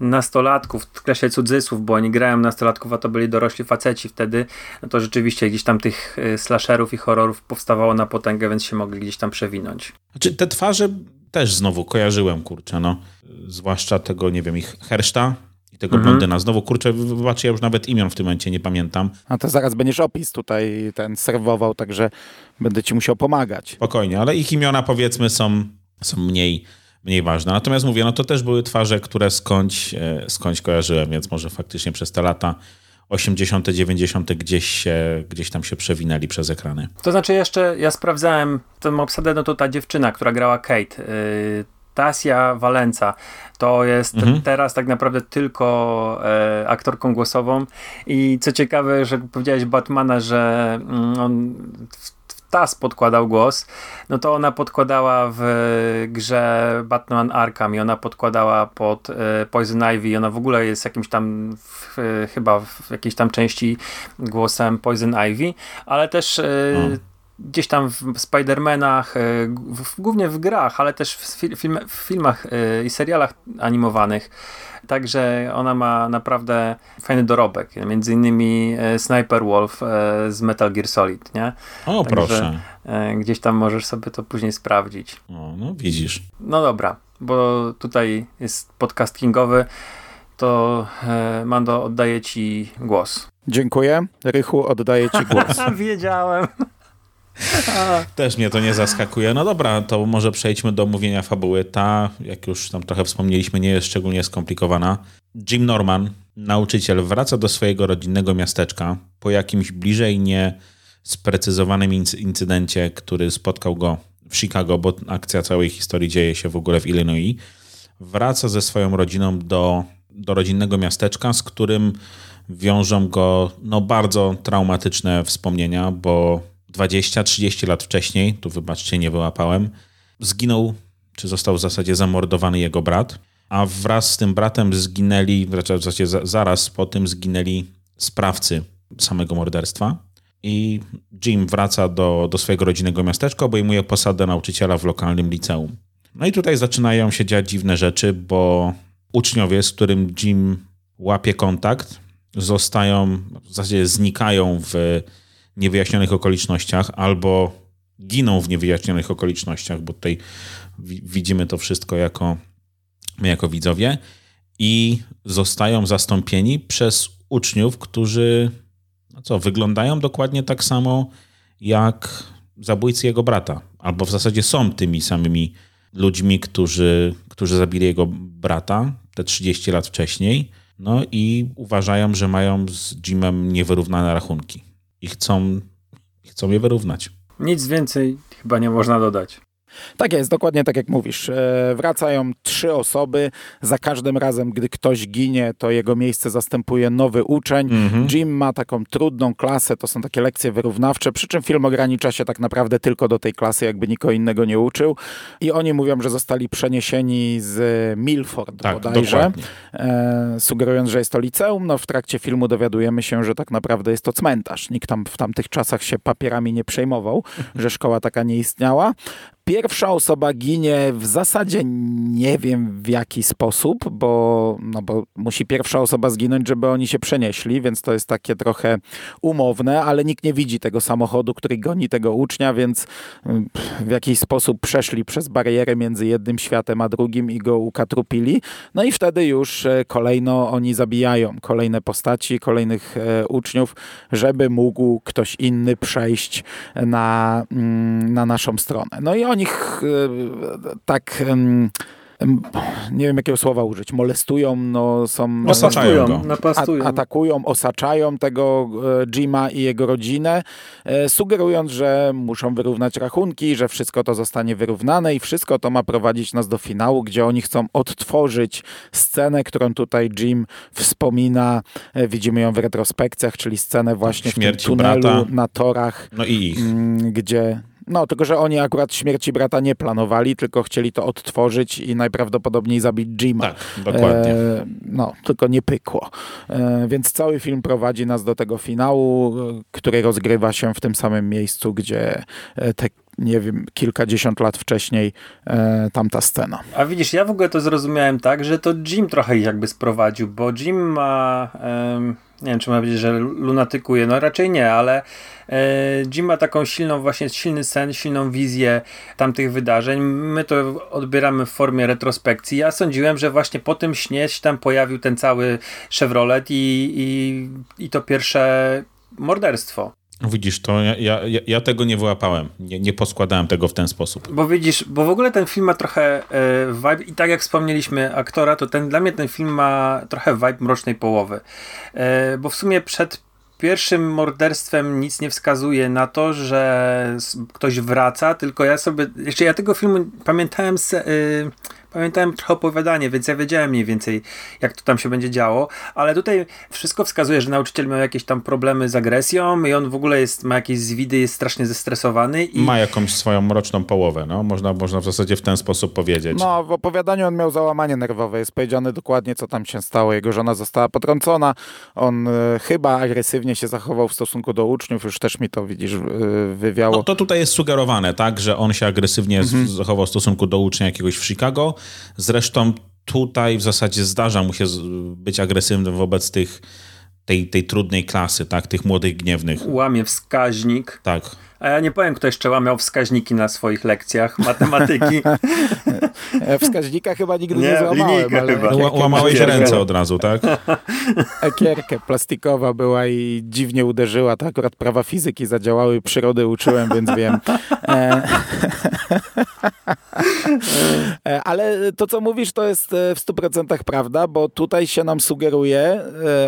nastolatków, w klasie cudzysłów, bo oni grają nastolatków, a to byli dorośli faceci wtedy, no to rzeczywiście gdzieś tam tych e, slasherów i horrorów powstawało na potęgę, więc się mogli gdzieś tam przewinąć. Znaczy te twarze też znowu kojarzyłem, kurczę, no. Zwłaszcza tego, nie wiem, ich Herszta i tego mhm. blondyna. Znowu, kurczę, wybaczcie, ja już nawet imion w tym momencie nie pamiętam. A to zaraz będziesz opis tutaj ten serwował, także będę ci musiał pomagać. Spokojnie, ale ich imiona powiedzmy są, są mniej mniej ważne. Natomiast mówię, no to też były twarze, które skądś, e, skądś kojarzyłem, więc może faktycznie przez te lata 80., 90. gdzieś, się, gdzieś tam się przewinęli przez ekrany. To znaczy jeszcze, ja sprawdzałem tę obsadę, no to ta dziewczyna, która grała Kate, yy, Tasia Valenca, to jest mhm. teraz tak naprawdę tylko e, aktorką głosową i co ciekawe, że powiedziałeś Batmana, że mm, on w Tas podkładał głos, no to ona podkładała w grze Batman Arkham i ona podkładała pod e, Poison Ivy. I ona w ogóle jest jakimś tam w, chyba w jakiejś tam części głosem Poison Ivy, ale też hmm gdzieś tam w Spider-Manach, głównie w grach, ale też w, film, w filmach i serialach animowanych. Także ona ma naprawdę fajny dorobek. Między innymi e, Sniper Wolf e, z Metal Gear Solid, nie? O, Także proszę. E, gdzieś tam możesz sobie to później sprawdzić. O, no widzisz. No dobra, bo tutaj jest podcast kingowy, to Mando oddaję ci głos. Dziękuję. Rychu, oddaję ci głos. *laughs* Wiedziałem. *laughs* Też mnie to nie zaskakuje. No dobra, to może przejdźmy do mówienia fabuły. Ta, jak już tam trochę wspomnieliśmy, nie jest szczególnie skomplikowana. Jim Norman, nauczyciel, wraca do swojego rodzinnego miasteczka po jakimś bliżej nie sprecyzowanym incydencie, który spotkał go w Chicago, bo akcja całej historii dzieje się w ogóle w Illinois. Wraca ze swoją rodziną do, do rodzinnego miasteczka, z którym wiążą go no, bardzo traumatyczne wspomnienia, bo 20-30 lat wcześniej, tu wybaczcie, nie wyłapałem, zginął, czy został w zasadzie zamordowany jego brat, a wraz z tym bratem zginęli, w zasadzie zaraz po tym zginęli sprawcy samego morderstwa. I Jim wraca do, do swojego rodzinnego miasteczka, obejmuje posadę nauczyciela w lokalnym liceum. No i tutaj zaczynają się dziać dziwne rzeczy, bo uczniowie, z którym Jim łapie kontakt, zostają, w zasadzie znikają w niewyjaśnionych okolicznościach albo giną w niewyjaśnionych okolicznościach, bo tutaj widzimy to wszystko jako, my jako widzowie i zostają zastąpieni przez uczniów, którzy no co, wyglądają dokładnie tak samo jak zabójcy jego brata, albo w zasadzie są tymi samymi ludźmi, którzy, którzy zabili jego brata te 30 lat wcześniej, no i uważają, że mają z Jimem niewyrównane rachunki i chcą, chcą je wyrównać. Nic więcej chyba nie można dodać. Tak jest, dokładnie tak jak mówisz. E, wracają trzy osoby. Za każdym razem, gdy ktoś ginie, to jego miejsce zastępuje nowy uczeń. Mhm. Jim ma taką trudną klasę, to są takie lekcje wyrównawcze, przy czym film ogranicza się tak naprawdę tylko do tej klasy, jakby nikogo innego nie uczył. I oni mówią, że zostali przeniesieni z Milford tak, bodajże, e, sugerując, że jest to liceum. No w trakcie filmu dowiadujemy się, że tak naprawdę jest to cmentarz. Nikt tam w tamtych czasach się papierami nie przejmował, *laughs* że szkoła taka nie istniała. Pierwsza osoba ginie w zasadzie nie wiem w jaki sposób, bo, no bo musi pierwsza osoba zginąć, żeby oni się przenieśli, więc to jest takie trochę umowne, ale nikt nie widzi tego samochodu, który goni tego ucznia, więc mm, w jakiś sposób przeszli przez barierę między jednym światem a drugim i go ukatrupili. No i wtedy już e, kolejno oni zabijają kolejne postaci, kolejnych e, uczniów, żeby mógł ktoś inny przejść na, mm, na naszą stronę. No i oni tak nie wiem jakiego słowa użyć, molestują, no są... Osaczają go. Napastują. atakują, osaczają tego e, Jima i jego rodzinę, e, sugerując, że muszą wyrównać rachunki, że wszystko to zostanie wyrównane i wszystko to ma prowadzić nas do finału, gdzie oni chcą odtworzyć scenę, którą tutaj Jim wspomina. E, widzimy ją w retrospekcjach, czyli scenę właśnie Śmierci w tym tunelu brata. na torach. No i ich. Gdzie no, tylko że oni akurat śmierci brata nie planowali, tylko chcieli to odtworzyć i najprawdopodobniej zabić Jima. Tak, dokładnie. E, no, tylko nie pykło. E, więc cały film prowadzi nas do tego finału, który rozgrywa się w tym samym miejscu, gdzie e, te nie wiem, kilkadziesiąt lat wcześniej e, tamta scena. A widzisz, ja w ogóle to zrozumiałem tak, że to Jim trochę ich jakby sprowadził, bo Jim ma... nie wiem, czy ma powiedzieć, że lunatykuje, no raczej nie, ale e, Jim ma taką silną, właśnie silny sen, silną wizję tamtych wydarzeń. My to odbieramy w formie retrospekcji. Ja sądziłem, że właśnie po tym śnie się tam pojawił ten cały Chevrolet i, i, i to pierwsze morderstwo. Widzisz, to ja, ja, ja tego nie wyłapałem. Nie, nie poskładałem tego w ten sposób. Bo widzisz, bo w ogóle ten film ma trochę e, vibe i tak jak wspomnieliśmy aktora, to ten dla mnie ten film ma trochę vibe mrocznej połowy. E, bo w sumie przed pierwszym morderstwem nic nie wskazuje na to, że ktoś wraca, tylko ja sobie, jeszcze ja tego filmu pamiętałem z, e, pamiętałem trochę opowiadanie, więc ja wiedziałem mniej więcej, jak to tam się będzie działo, ale tutaj wszystko wskazuje, że nauczyciel miał jakieś tam problemy z agresją i on w ogóle jest, ma jakieś zwidy, jest strasznie zestresowany. I... Ma jakąś swoją mroczną połowę, no? Można, można w zasadzie w ten sposób powiedzieć. No, w opowiadaniu on miał załamanie nerwowe, jest powiedziane dokładnie, co tam się stało. Jego żona została potrącona, on y, chyba agresywnie się zachował w stosunku do uczniów, już też mi to, widzisz, y, wywiało. No, to tutaj jest sugerowane, tak, że on się agresywnie mhm. zachował w stosunku do ucznia jakiegoś w Chicago, Zresztą tutaj w zasadzie zdarza mu się być agresywnym wobec tych, tej, tej trudnej klasy, tak, tych młodych gniewnych. Łamie wskaźnik. Tak. A ja nie powiem, kto jeszcze łamiał wskaźniki na swoich lekcjach matematyki. *laughs* Wskaźnika chyba nigdy nie, nie złamałem. Ale chyba. Łamałeś ręce od razu, tak? *laughs* Ekierkę plastikowa była i dziwnie uderzyła. To akurat prawa fizyki zadziałały, przyrody uczyłem, więc wiem. E, *laughs* *laughs* ale to, co mówisz, to jest e, w 100% prawda, bo tutaj się nam sugeruje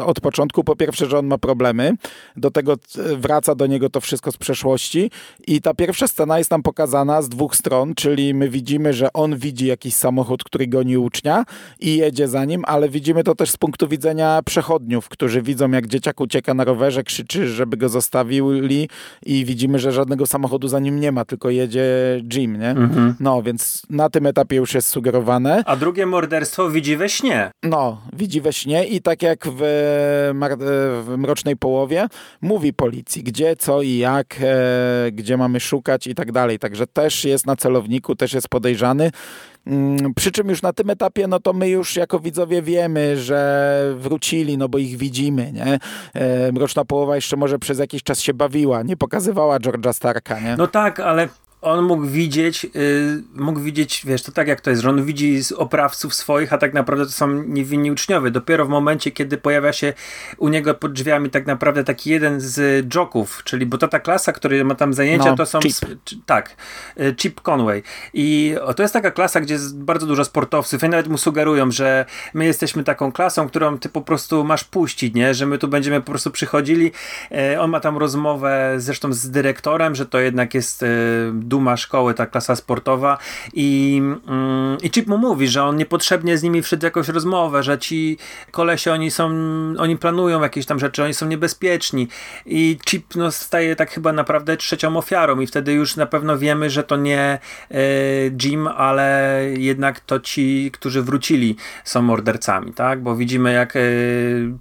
od początku, po pierwsze, że on ma problemy, do tego wraca do niego to wszystko z przeszłości, i ta pierwsza scena jest nam pokazana z dwóch stron, czyli my widzimy, że on widzi jakiś samochód, który goni ucznia i jedzie za nim, ale widzimy to też z punktu widzenia przechodniów, którzy widzą jak dzieciak ucieka na rowerze, krzyczy, żeby go zostawili i widzimy, że żadnego samochodu za nim nie ma, tylko jedzie Nie? Mhm. No, więc na tym etapie już jest sugerowane. A drugie morderstwo widzi we śnie. No, widzi we śnie i tak jak w, w Mrocznej Połowie mówi policji, gdzie, co i jak e, gdzie mamy szukać i tak dalej. Także też jest na celowniku, też jest podejrzany. Mm, przy czym już na tym etapie, no to my już jako widzowie wiemy, że wrócili, no bo ich widzimy, nie? E, Mroczna Połowa jeszcze może przez jakiś czas się bawiła, nie pokazywała George'a Starka, nie? No tak, ale on mógł widzieć, yy, mógł widzieć, wiesz, to tak jak to jest, że on widzi z oprawców swoich, a tak naprawdę to są niewinni uczniowie. Dopiero w momencie, kiedy pojawia się u niego pod drzwiami tak naprawdę taki jeden z joków, czyli, bo to ta klasa, która ma tam zajęcia, no, to są... Chip. Tak, y, Chip Conway. I to jest taka klasa, gdzie jest bardzo dużo sportowców i nawet mu sugerują, że my jesteśmy taką klasą, którą ty po prostu masz puścić, nie? Że my tu będziemy po prostu przychodzili. Y, on ma tam rozmowę zresztą z dyrektorem, że to jednak jest y, duma szkoły, ta klasa sportowa i, mm, i Chip mu mówi, że on niepotrzebnie z nimi wszedł jakąś rozmowę, że ci kolesie, oni są, oni planują jakieś tam rzeczy, oni są niebezpieczni i Chip no, staje tak chyba naprawdę trzecią ofiarą i wtedy już na pewno wiemy, że to nie e, Jim, ale jednak to ci, którzy wrócili są mordercami, tak? Bo widzimy jak e,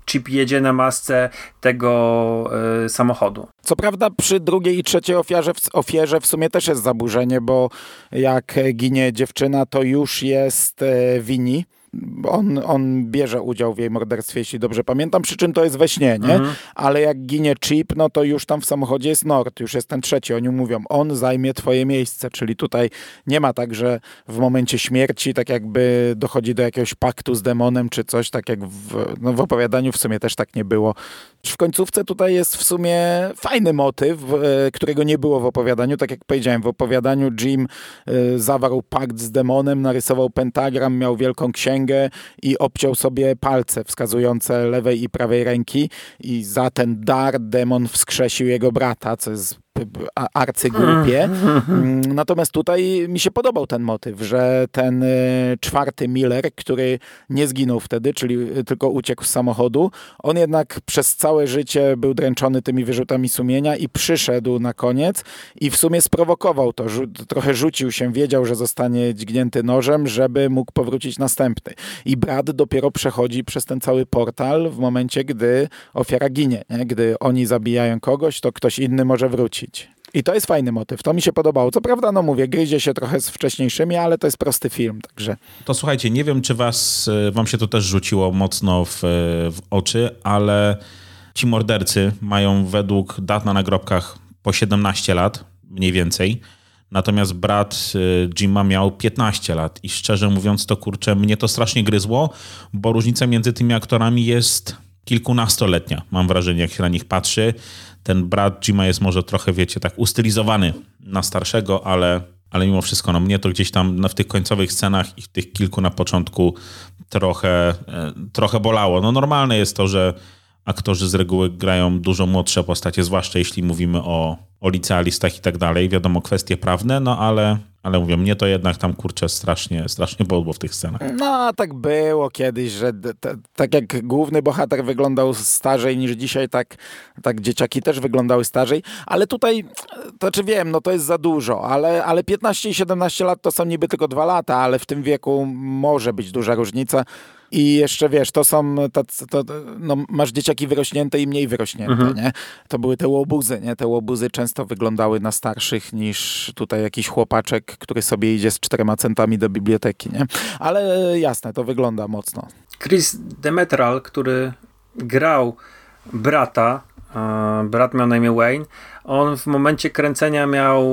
Chip jedzie na masce tego e, samochodu. Co prawda przy drugiej i trzeciej ofierze, ofierze w sumie też jest zaburzenie, bo jak ginie dziewczyna, to już jest e, Wini on, on bierze udział w jej morderstwie, jeśli dobrze pamiętam, przy czym to jest we śnie, nie? Mhm. Ale jak ginie Chip, no to już tam w samochodzie jest Nord, już jest ten trzeci. Oni mówią, on zajmie twoje miejsce, czyli tutaj nie ma tak, że w momencie śmierci tak jakby dochodzi do jakiegoś paktu z demonem czy coś, tak jak w, no w opowiadaniu w sumie też tak nie było. W końcówce tutaj jest w sumie fajny motyw, e, którego nie było w opowiadaniu. Tak jak powiedziałem, w opowiadaniu Jim e, zawarł pakt z demonem, narysował pentagram, miał wielką księgę i obciął sobie palce wskazujące lewej i prawej ręki i za ten dar demon wskrzesił jego brata, co jest arcygłupie. Mm, natomiast tutaj mi się podobał ten motyw, że ten y, czwarty Miller, który nie zginął wtedy, czyli y, tylko uciekł z samochodu, on jednak przez całe życie był dręczony tymi wyrzutami sumienia i przyszedł na koniec i w sumie sprowokował to. Trochę rzucił się, wiedział, że zostanie dźgnięty nożem, żeby mógł powrócić następny. I brat dopiero przechodzi przez ten cały portal w momencie, gdy ofiara ginie. Nie? Gdy oni zabijają kogoś, to ktoś inny może wrócić. I to jest fajny motyw, to mi się podobało. Co prawda, no mówię, gryzie się trochę z wcześniejszymi, ale to jest prosty film, także... To słuchajcie, nie wiem, czy was, e, wam się to też rzuciło mocno w, e, w oczy, ale ci mordercy mają według dat na nagrobkach po 17 lat, mniej więcej. Natomiast brat e, Jima miał 15 lat. I szczerze mówiąc to kurczę, mnie to strasznie gryzło, bo różnica między tymi aktorami jest kilkunastoletnia, mam wrażenie, jak się na nich patrzy ten brat Jima jest może trochę, wiecie, tak ustylizowany na starszego, ale, ale mimo wszystko, no mnie to gdzieś tam no, w tych końcowych scenach i w tych kilku na początku trochę, e, trochę bolało. No normalne jest to, że aktorzy z reguły grają dużo młodsze postacie, zwłaszcza jeśli mówimy o, o licealistach i tak dalej. Wiadomo, kwestie prawne, no ale ale mówię, mnie to jednak tam kurczę strasznie, strasznie bolło w tych scenach. No, tak było kiedyś, że tak jak główny bohater wyglądał starzej niż dzisiaj, tak, tak dzieciaki też wyglądały starzej, ale tutaj, to czy wiem, no to jest za dużo, ale, ale 15 i 17 lat to są niby tylko dwa lata, ale w tym wieku może być duża różnica. I jeszcze wiesz, to są, tacy, to, no, masz dzieciaki wyrośnięte i mniej wyrośnięte, mhm. nie? To były te łobuzy, nie? Te łobuzy często wyglądały na starszych niż tutaj jakiś chłopaczek, który sobie idzie z czterema centami do biblioteki, nie? Ale jasne, to wygląda mocno. Chris Demetral, który grał brata, brat miał na imię Wayne, on w momencie kręcenia miał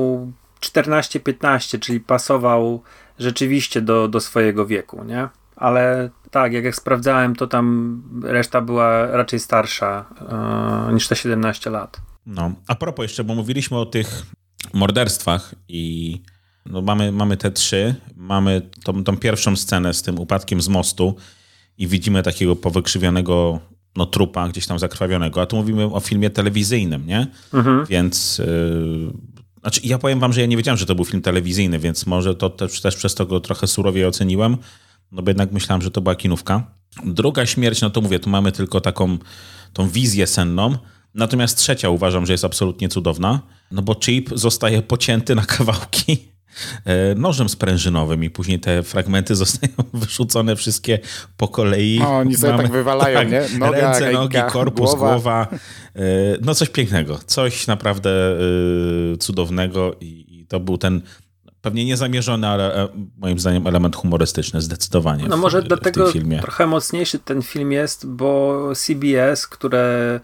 14-15, czyli pasował rzeczywiście do, do swojego wieku, nie? Ale tak, jak, jak sprawdzałem, to tam reszta była raczej starsza yy, niż te 17 lat. No, a propos jeszcze, bo mówiliśmy o tych morderstwach i no mamy, mamy te trzy, mamy tą, tą pierwszą scenę z tym upadkiem z mostu i widzimy takiego powykrzywionego no, trupa gdzieś tam zakrwawionego, a tu mówimy o filmie telewizyjnym, nie? Mhm. Więc yy, znaczy ja powiem wam, że ja nie wiedziałem, że to był film telewizyjny, więc może to też, też przez to go trochę surowiej oceniłem, no bo jednak myślałem, że to była kinówka. Druga śmierć, no to mówię, tu mamy tylko taką tą wizję senną, natomiast trzecia uważam, że jest absolutnie cudowna, no bo Chip zostaje pocięty na kawałki E, nożem sprężynowym i później te fragmenty *laughs* zostają wyrzucone wszystkie po kolei. O, oni sobie Mamy, tak wywalają, tak, nie? Noga, ręce, ręka, nogi, korpus, głowa. głowa. E, no coś pięknego, coś naprawdę e, cudownego i to był ten pewnie niezamierzony, ale moim zdaniem element humorystyczny zdecydowanie. No może w, dlatego w filmie. trochę mocniejszy ten film jest, bo CBS, które,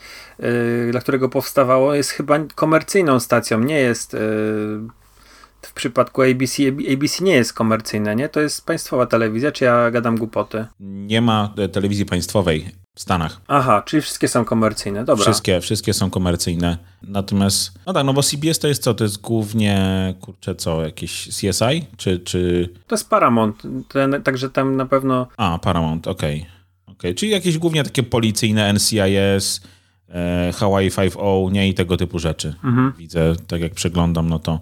dla którego powstawało, jest chyba komercyjną stacją, nie jest w przypadku ABC, ABC nie jest komercyjne, nie? To jest państwowa telewizja, czy ja gadam głupoty? Nie ma e, telewizji państwowej w Stanach. Aha, czyli wszystkie są komercyjne, dobra. Wszystkie, wszystkie są komercyjne. Natomiast, no tak, no bo CBS to jest co? To jest głównie, kurczę, co, jakieś CSI? Czy, czy... To jest Paramount, ten, także tam na pewno... A, Paramount, okej. Okay. okay. Czyli jakieś głównie takie policyjne NCIS, e, Hawaii 5.0, nie? I tego typu rzeczy. Mhm. Widzę, tak jak przeglądam, no to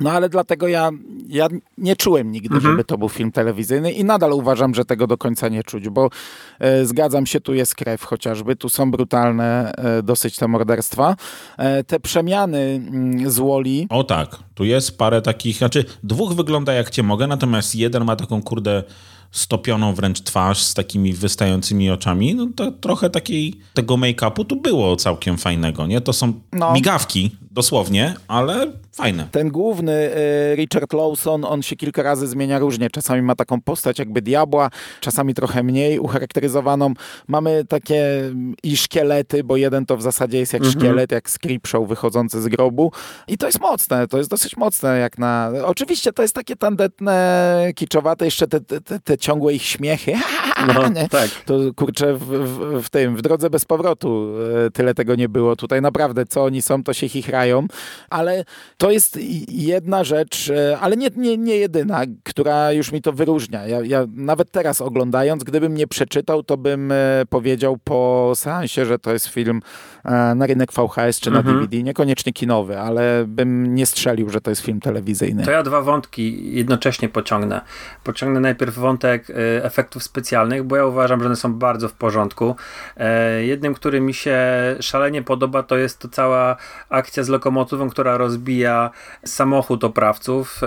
No ale dlatego ja, ja nie czułem nigdy, mhm. żeby to był film telewizyjny i nadal uważam, że tego do końca nie czuć, bo e, zgadzam się, tu jest krew chociażby, tu są brutalne e, dosyć te morderstwa. E, te przemiany mm, z Woli. O tak, tu jest parę takich, znaczy dwóch wygląda jak cię mogę, natomiast jeden ma taką kurde stopioną wręcz twarz z takimi wystającymi oczami, no to trochę takiej tego make-upu tu było całkiem fajnego, nie? To są no. migawki, dosłownie, ale fajne. Ten główny y, Richard Lawson, on się kilka razy zmienia różnie. Czasami ma taką postać jakby diabła, czasami trochę mniej ucharakteryzowaną. Mamy takie mm, i szkielety, bo jeden to w zasadzie jest jak mhm. szkielet, jak Scripshow wychodzący z grobu. I to jest mocne, to jest dosyć mocne jak na... Oczywiście to jest takie tandetne, kiczowate, jeszcze te, te, te ciągłe ich śmiechy. *laughs* No, tak. To kurczę w, w, w, tym, w drodze bez powrotu e, tyle tego nie było. Tutaj naprawdę, co oni są, to się chichrają, ale to jest jedna rzecz, e, ale nie, nie, nie jedyna, która już mi to wyróżnia. Ja, ja nawet teraz oglądając, gdybym nie przeczytał, to bym e, powiedział po seansie, że to jest film na rynek VHS czy na mhm. DVD, niekoniecznie kinowy, ale bym nie strzelił, że to jest film telewizyjny. To ja dwa wątki jednocześnie pociągnę. Pociągnę najpierw wątek efektów specjalnych, bo ja uważam, że one są bardzo w porządku. E, jednym, który mi się szalenie podoba, to jest to cała akcja z lokomotywą, która rozbija samochód oprawców.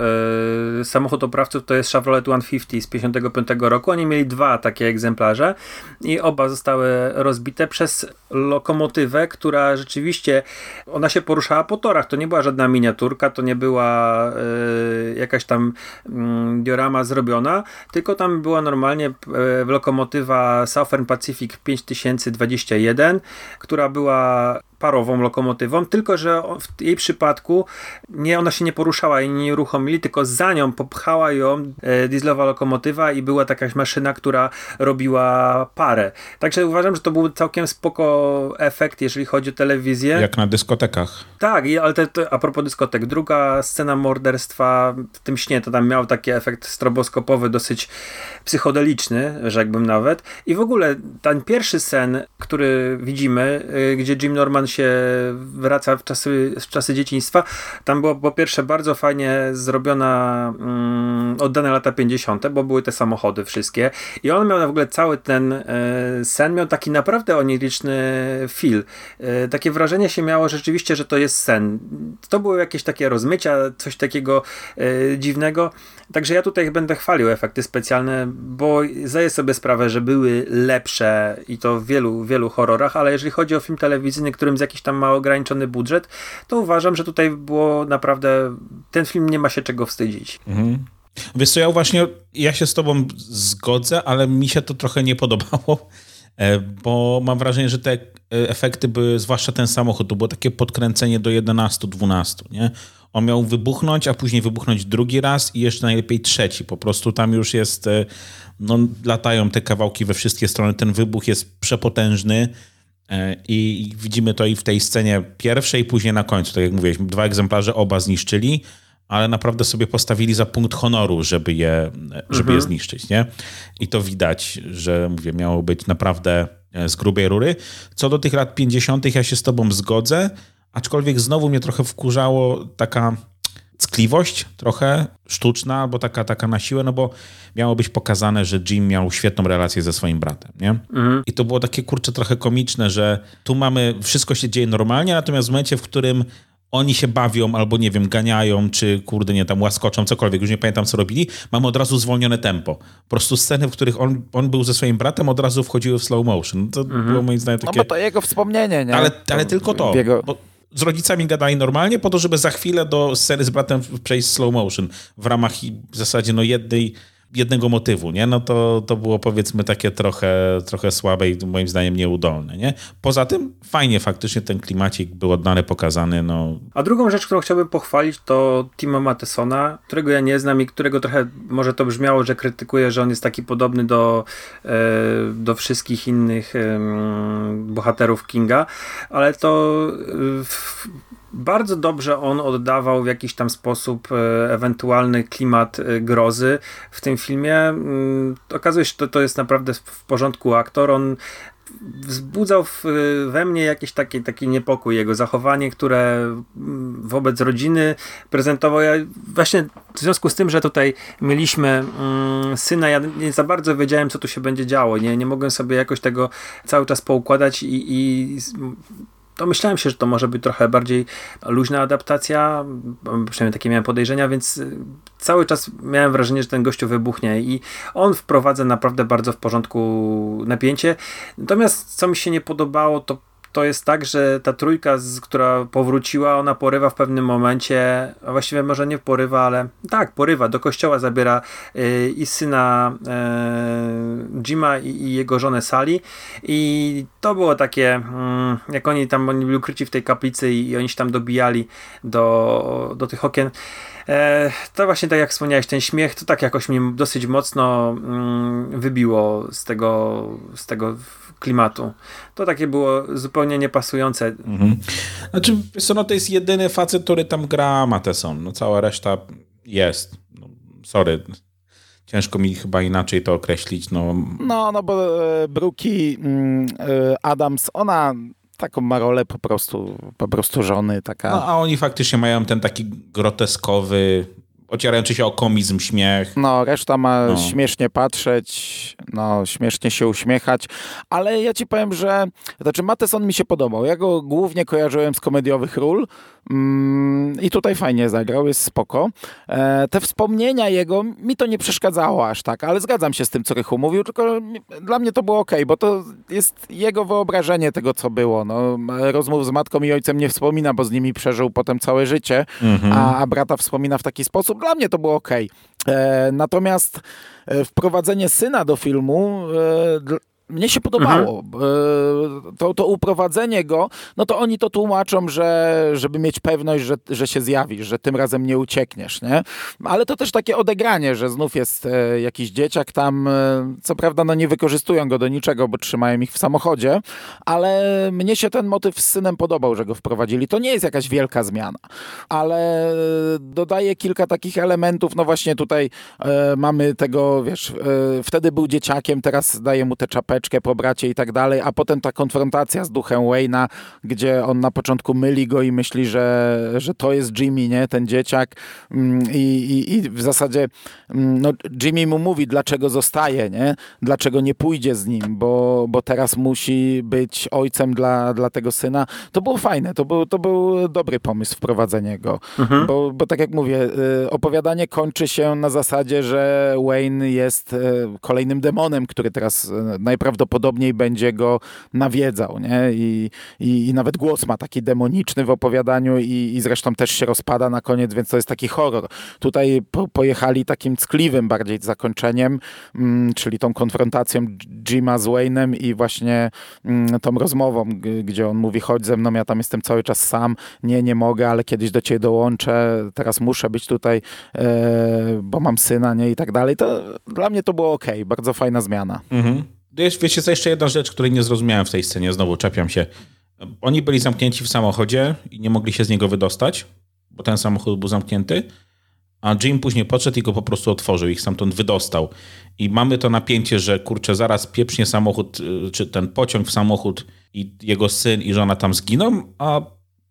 E, samochód oprawców to jest Chevrolet 150 z 55 roku. Oni mieli dwa takie egzemplarze i oba zostały rozbite przez lokomotywę, która rzeczywiście ona się poruszała po torach. To nie była żadna miniaturka, to nie była y, jakaś tam y, diorama zrobiona, tylko tam była normalnie y, lokomotywa Southern Pacific 5021, która była parową lokomotywą, tylko że w jej przypadku nie, ona się nie poruszała i nie uruchomili, tylko za nią popchała ją e, dieslowa lokomotywa i była taka maszyna, która robiła parę. Także uważam, że to był całkiem spoko efekt, jeżeli chodzi o telewizję. Jak na dyskotekach. Tak, ale to, a propos dyskotek, druga scena morderstwa w tym śnie, to tam miał taki efekt stroboskopowy, dosyć psychodeliczny, rzekłbym nawet. I w ogóle ten pierwszy sen, który widzimy, y, gdzie Jim Norman się wraca w czasy, w czasy dzieciństwa, tam było po pierwsze bardzo fajnie zrobiona, mm, oddane lata 50., bo były te samochody wszystkie i on miał w ogóle cały ten y, sen, miał taki naprawdę oniryczny feel. Y, takie wrażenie się miało rzeczywiście, że to jest sen. To były jakieś takie rozmycia, coś takiego dziwnego. Także ja tutaj będę chwalił efekty specjalne, bo zdaję sobie sprawę, że były lepsze i to w wielu, wielu horrorach, ale jeżeli chodzi o film telewizyjny, którym z jakiś tam ma ograniczony budżet, to uważam, że tutaj było naprawdę, ten film nie ma się czego wstydzić. Mhm. Wiesz co, ja właśnie, ja się z tobą zgodzę, ale mi się to trochę nie podobało, e, bo mam wrażenie, że te e, efekty były, zwłaszcza ten samochód, to było takie podkręcenie do 11-12, nie? On miał wybuchnąć, a później wybuchnąć drugi raz i jeszcze najlepiej trzeci. Po prostu tam już jest, e, no latają te kawałki we wszystkie strony, ten wybuch jest przepotężny e, i widzimy to i w tej scenie pierwszej, później na końcu, tak jak mówiłeś, dwa egzemplarze oba zniszczyli, ale naprawdę sobie postawili za punkt honoru, żeby je, żeby mhm. je zniszczyć, nie? I to widać, że mówię, miało być naprawdę e, z grubej rury. Co do tych lat 50., ja się z tobą zgodzę, Aczkolwiek znowu mnie trochę wkurzało taka ckliwość, trochę sztuczna, albo taka, taka na siłę, no bo miało być pokazane, że Jim miał świetną relację ze swoim bratem, nie? Mhm. I to było takie, kurcze, trochę komiczne, że tu mamy, wszystko się dzieje normalnie, natomiast w momencie, w którym oni się bawią, albo nie wiem, ganiają, czy kurde, nie tam łaskoczą, cokolwiek, już nie pamiętam co robili, mamy od razu zwolnione tempo. Po prostu sceny, w których on, on był ze swoim bratem, od razu wchodziły w slow motion. To mhm. było moim zdaniem takie... No bo to jego wspomnienie, nie? Ale, ale tylko to. Jego... Bo z rodzicami gadali normalnie, po to, żeby za chwilę do sceny z bratem przejść slow motion w ramach w zasadzie no jednej jednego motywu, nie? No to, to było powiedzmy takie trochę, trochę słabe i moim zdaniem nieudolne, nie? Poza tym fajnie faktycznie ten klimacik był oddany, pokazany, no. A drugą rzecz, którą chciałbym pochwalić to Tima Matesona, którego ja nie znam i którego trochę może to brzmiało, że krytykuję, że on jest taki podobny do, e, do wszystkich innych bohaterów Kinga, ale to bardzo dobrze on oddawał w jakiś tam sposób e, ewentualny klimat e, grozy w tym filmie. Mm, okazuje się, że to, jest naprawdę w porządku aktor. On wzbudzał w, we mnie jakiś taki, taki niepokój. Jego zachowanie, które mm, wobec rodziny prezentował. Ja właśnie w związku z tym, że tutaj mieliśmy mm, syna, ja nie za bardzo wiedziałem, co tu się będzie działo. Nie, nie mogłem sobie jakoś tego cały czas poukładać i, i domyślałem się, że to może być trochę bardziej luźna adaptacja, przynajmniej takie miałem podejrzenia, więc y, cały czas miałem wrażenie, że ten gościu wybuchnie i on wprowadza naprawdę bardzo w porządku napięcie. Natomiast co mi się nie podobało, to to jest tak, że ta trójka, z, która powróciła, ona porywa w pewnym momencie, a właściwie może nie porywa, ale tak, porywa, do kościoła zabiera y, i syna y, Jima i, i, jego żonę Sali i to było takie, y, jak oni tam, oni byli ukryci w tej kaplicy i, i oni się tam dobijali do, do tych okien, e, to właśnie tak jak wspomniałeś, ten śmiech to tak jakoś mnie dosyć mocno mm, wybiło z tego, z tego klimatu. To takie było zupełnie niepasujące. Mhm. Znaczy, co, no to jest jedyny facet, który tam gra Mateson. No cała reszta jest. No, sorry. Ciężko mi chyba inaczej to określić. No, no, no bo e, Brookie mm, e, Adams, ona taką ma rolę po prostu, po prostu żony. Taka... No, a oni faktycznie mają ten taki groteskowy, ocierający się o komizm śmiech. No, reszta ma no. śmiesznie patrzeć, no, śmiesznie się uśmiechać, ale ja ci powiem, że znaczy Mateson mi się podobał. Ja go głównie kojarzyłem z komediowych ról, Mm, I tutaj fajnie zagrał, jest spoko. E, te wspomnienia jego, mi to nie przeszkadzało aż tak, ale zgadzam się z tym, co Rychu mówił, tylko dla mnie to było ok, bo to jest jego wyobrażenie tego, co było. No, rozmów z matką i ojcem nie wspomina, bo z nimi przeżył potem całe życie, mhm. a, a brata wspomina w taki sposób. Dla mnie to było ok. E, natomiast e, wprowadzenie syna do filmu mnie się podobało. Mhm. E, to, to uprowadzenie go, no to oni to tłumaczą, że żeby mieć pewność, że, że się zjawisz, że tym razem nie uciekniesz, nie? Ale to też takie odegranie, że znów jest e, jakiś dzieciak tam, e, co prawda no nie wykorzystują go do niczego, bo trzymają ich w samochodzie, ale mnie się ten motyw z synem podobał, że go wprowadzili. To nie jest jakaś wielka zmiana, ale dodaje kilka takich elementów, no właśnie tutaj mamy tego, wiesz, wtedy był dzieciakiem, teraz daje mu tę czapę chwileczkę po bracie i tak dalej, a potem ta konfrontacja z duchem Wayne'a, gdzie on na początku myli go i myśli, że, że to jest Jimmy, nie, ten dzieciak mm, i, i, i w zasadzie mm, no, Jimmy mu mówi, dlaczego zostaje, nie, dlaczego nie pójdzie z nim, bo, bo teraz musi być ojcem dla, dla tego syna. To było fajne, to był, to był dobry pomysł wprowadzenie go, mhm. bo, bo tak jak mówię, y, opowiadanie kończy się na zasadzie, że Wayne jest y, kolejnym demonem, który teraz y, najprawdopodobniej najprawdopodobniej będzie go nawiedzał, nie? I, i, i nawet głos ma taki demoniczny w opowiadaniu i, i, zresztą też się rozpada na koniec, więc to jest taki horror. Tutaj po, pojechali takim ckliwym bardziej zakończeniem, mm, czyli tą konfrontacją Jima z Wayne'em i właśnie mm, tą rozmową, gdzie on mówi, chodź ze mną, ja tam jestem cały czas sam, nie, nie mogę, ale kiedyś do ciebie dołączę, teraz muszę być tutaj, e, bo mam syna, nie, i tak dalej. To dla mnie to było ok, bardzo fajna zmiana. Mhm. Jest, wiecie, co jeszcze jedna rzecz, której nie zrozumiałem w tej scenie, znowu czepiam się. Oni byli zamknięci w samochodzie i nie mogli się z niego wydostać, bo ten samochód był zamknięty, a Jim później podszedł i go po prostu otworzył, ich stamtąd wydostał. I mamy to napięcie, że kurczę, zaraz pieprznie samochód, y, czy ten pociąg w samochód i jego syn i żona tam zginą, a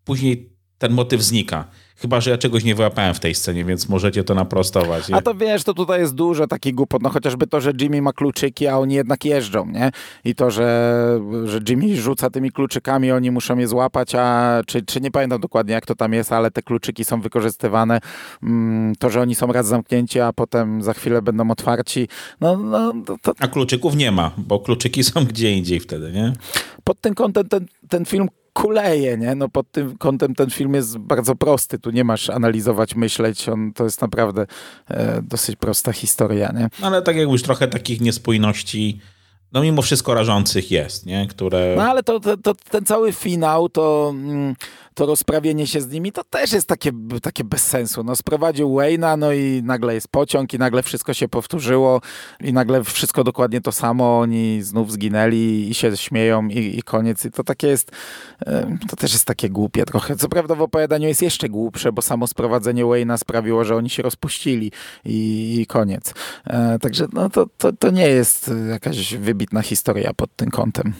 później ten motyw znika. Chyba, że ja czegoś nie wyłapałem w tej scenie, więc możecie to naprostować. Nie? A to wiesz, to tutaj jest dużo takich głupot, no chociażby to, że Jimmy ma kluczyki, a oni jednak jeżdżą, nie? I to, że, że Jimmy rzuca tymi kluczykami, oni muszą je złapać, a czy, czy nie pamiętam dokładnie jak to tam jest, ale te kluczyki są wykorzystywane. Mm, to, że oni są raz zamknięci, a potem za chwilę będą otwarci, no, no to... A kluczyków nie ma, bo kluczyki są gdzie indziej wtedy, nie? Pod tym kątem ten, ten film kuleje, nie? No pod tym kątem ten film jest bardzo prosty, tu nie masz analizować, myśleć, on, to jest naprawdę e, dosyć prosta historia, nie? No, ale tak jak już trochę takich niespójności no mimo wszystko rażących jest, nie? Które... No ale to, to, to ten cały finał, to, mm, to rozprawienie się z nimi to też jest takie, takie bez sensu. No, sprowadził Wayne'a, no i nagle jest pociąg i nagle wszystko się powtórzyło i nagle wszystko dokładnie to samo, oni znów zginęli i się śmieją i, i koniec. I to takie jest, to też jest takie głupie trochę. Co prawda w opowiadaniu jest jeszcze głupsze, bo samo sprowadzenie Wayne'a sprawiło, że oni się rozpuścili i, i koniec. E, także no, to, to, to nie jest jakaś wybitna historia pod tym kątem.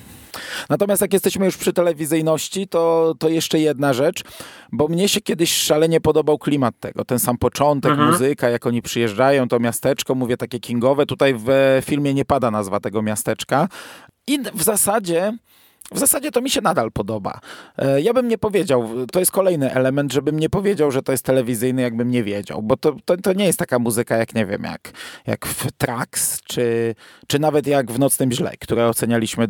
Natomiast jak jesteśmy już przy telewizyjności, to, to jeszcze jedna rzecz, bo mnie się kiedyś szalenie podobał klimat tego. Ten sam początek, mhm. muzyka, jak oni przyjeżdżają, to miasteczko, mówię takie kingowe. Tutaj w filmie nie pada nazwa tego miasteczka. I w zasadzie w zasadzie to mi się nadal podoba. E, ja bym nie powiedział, to jest kolejny element, żebym nie powiedział, że to jest telewizyjny, jakbym nie wiedział, bo to, to, to nie jest taka muzyka, jak nie wiem, jak, jak w Trax, czy, czy nawet jak w Nocnym Źle, które ocenialiśmy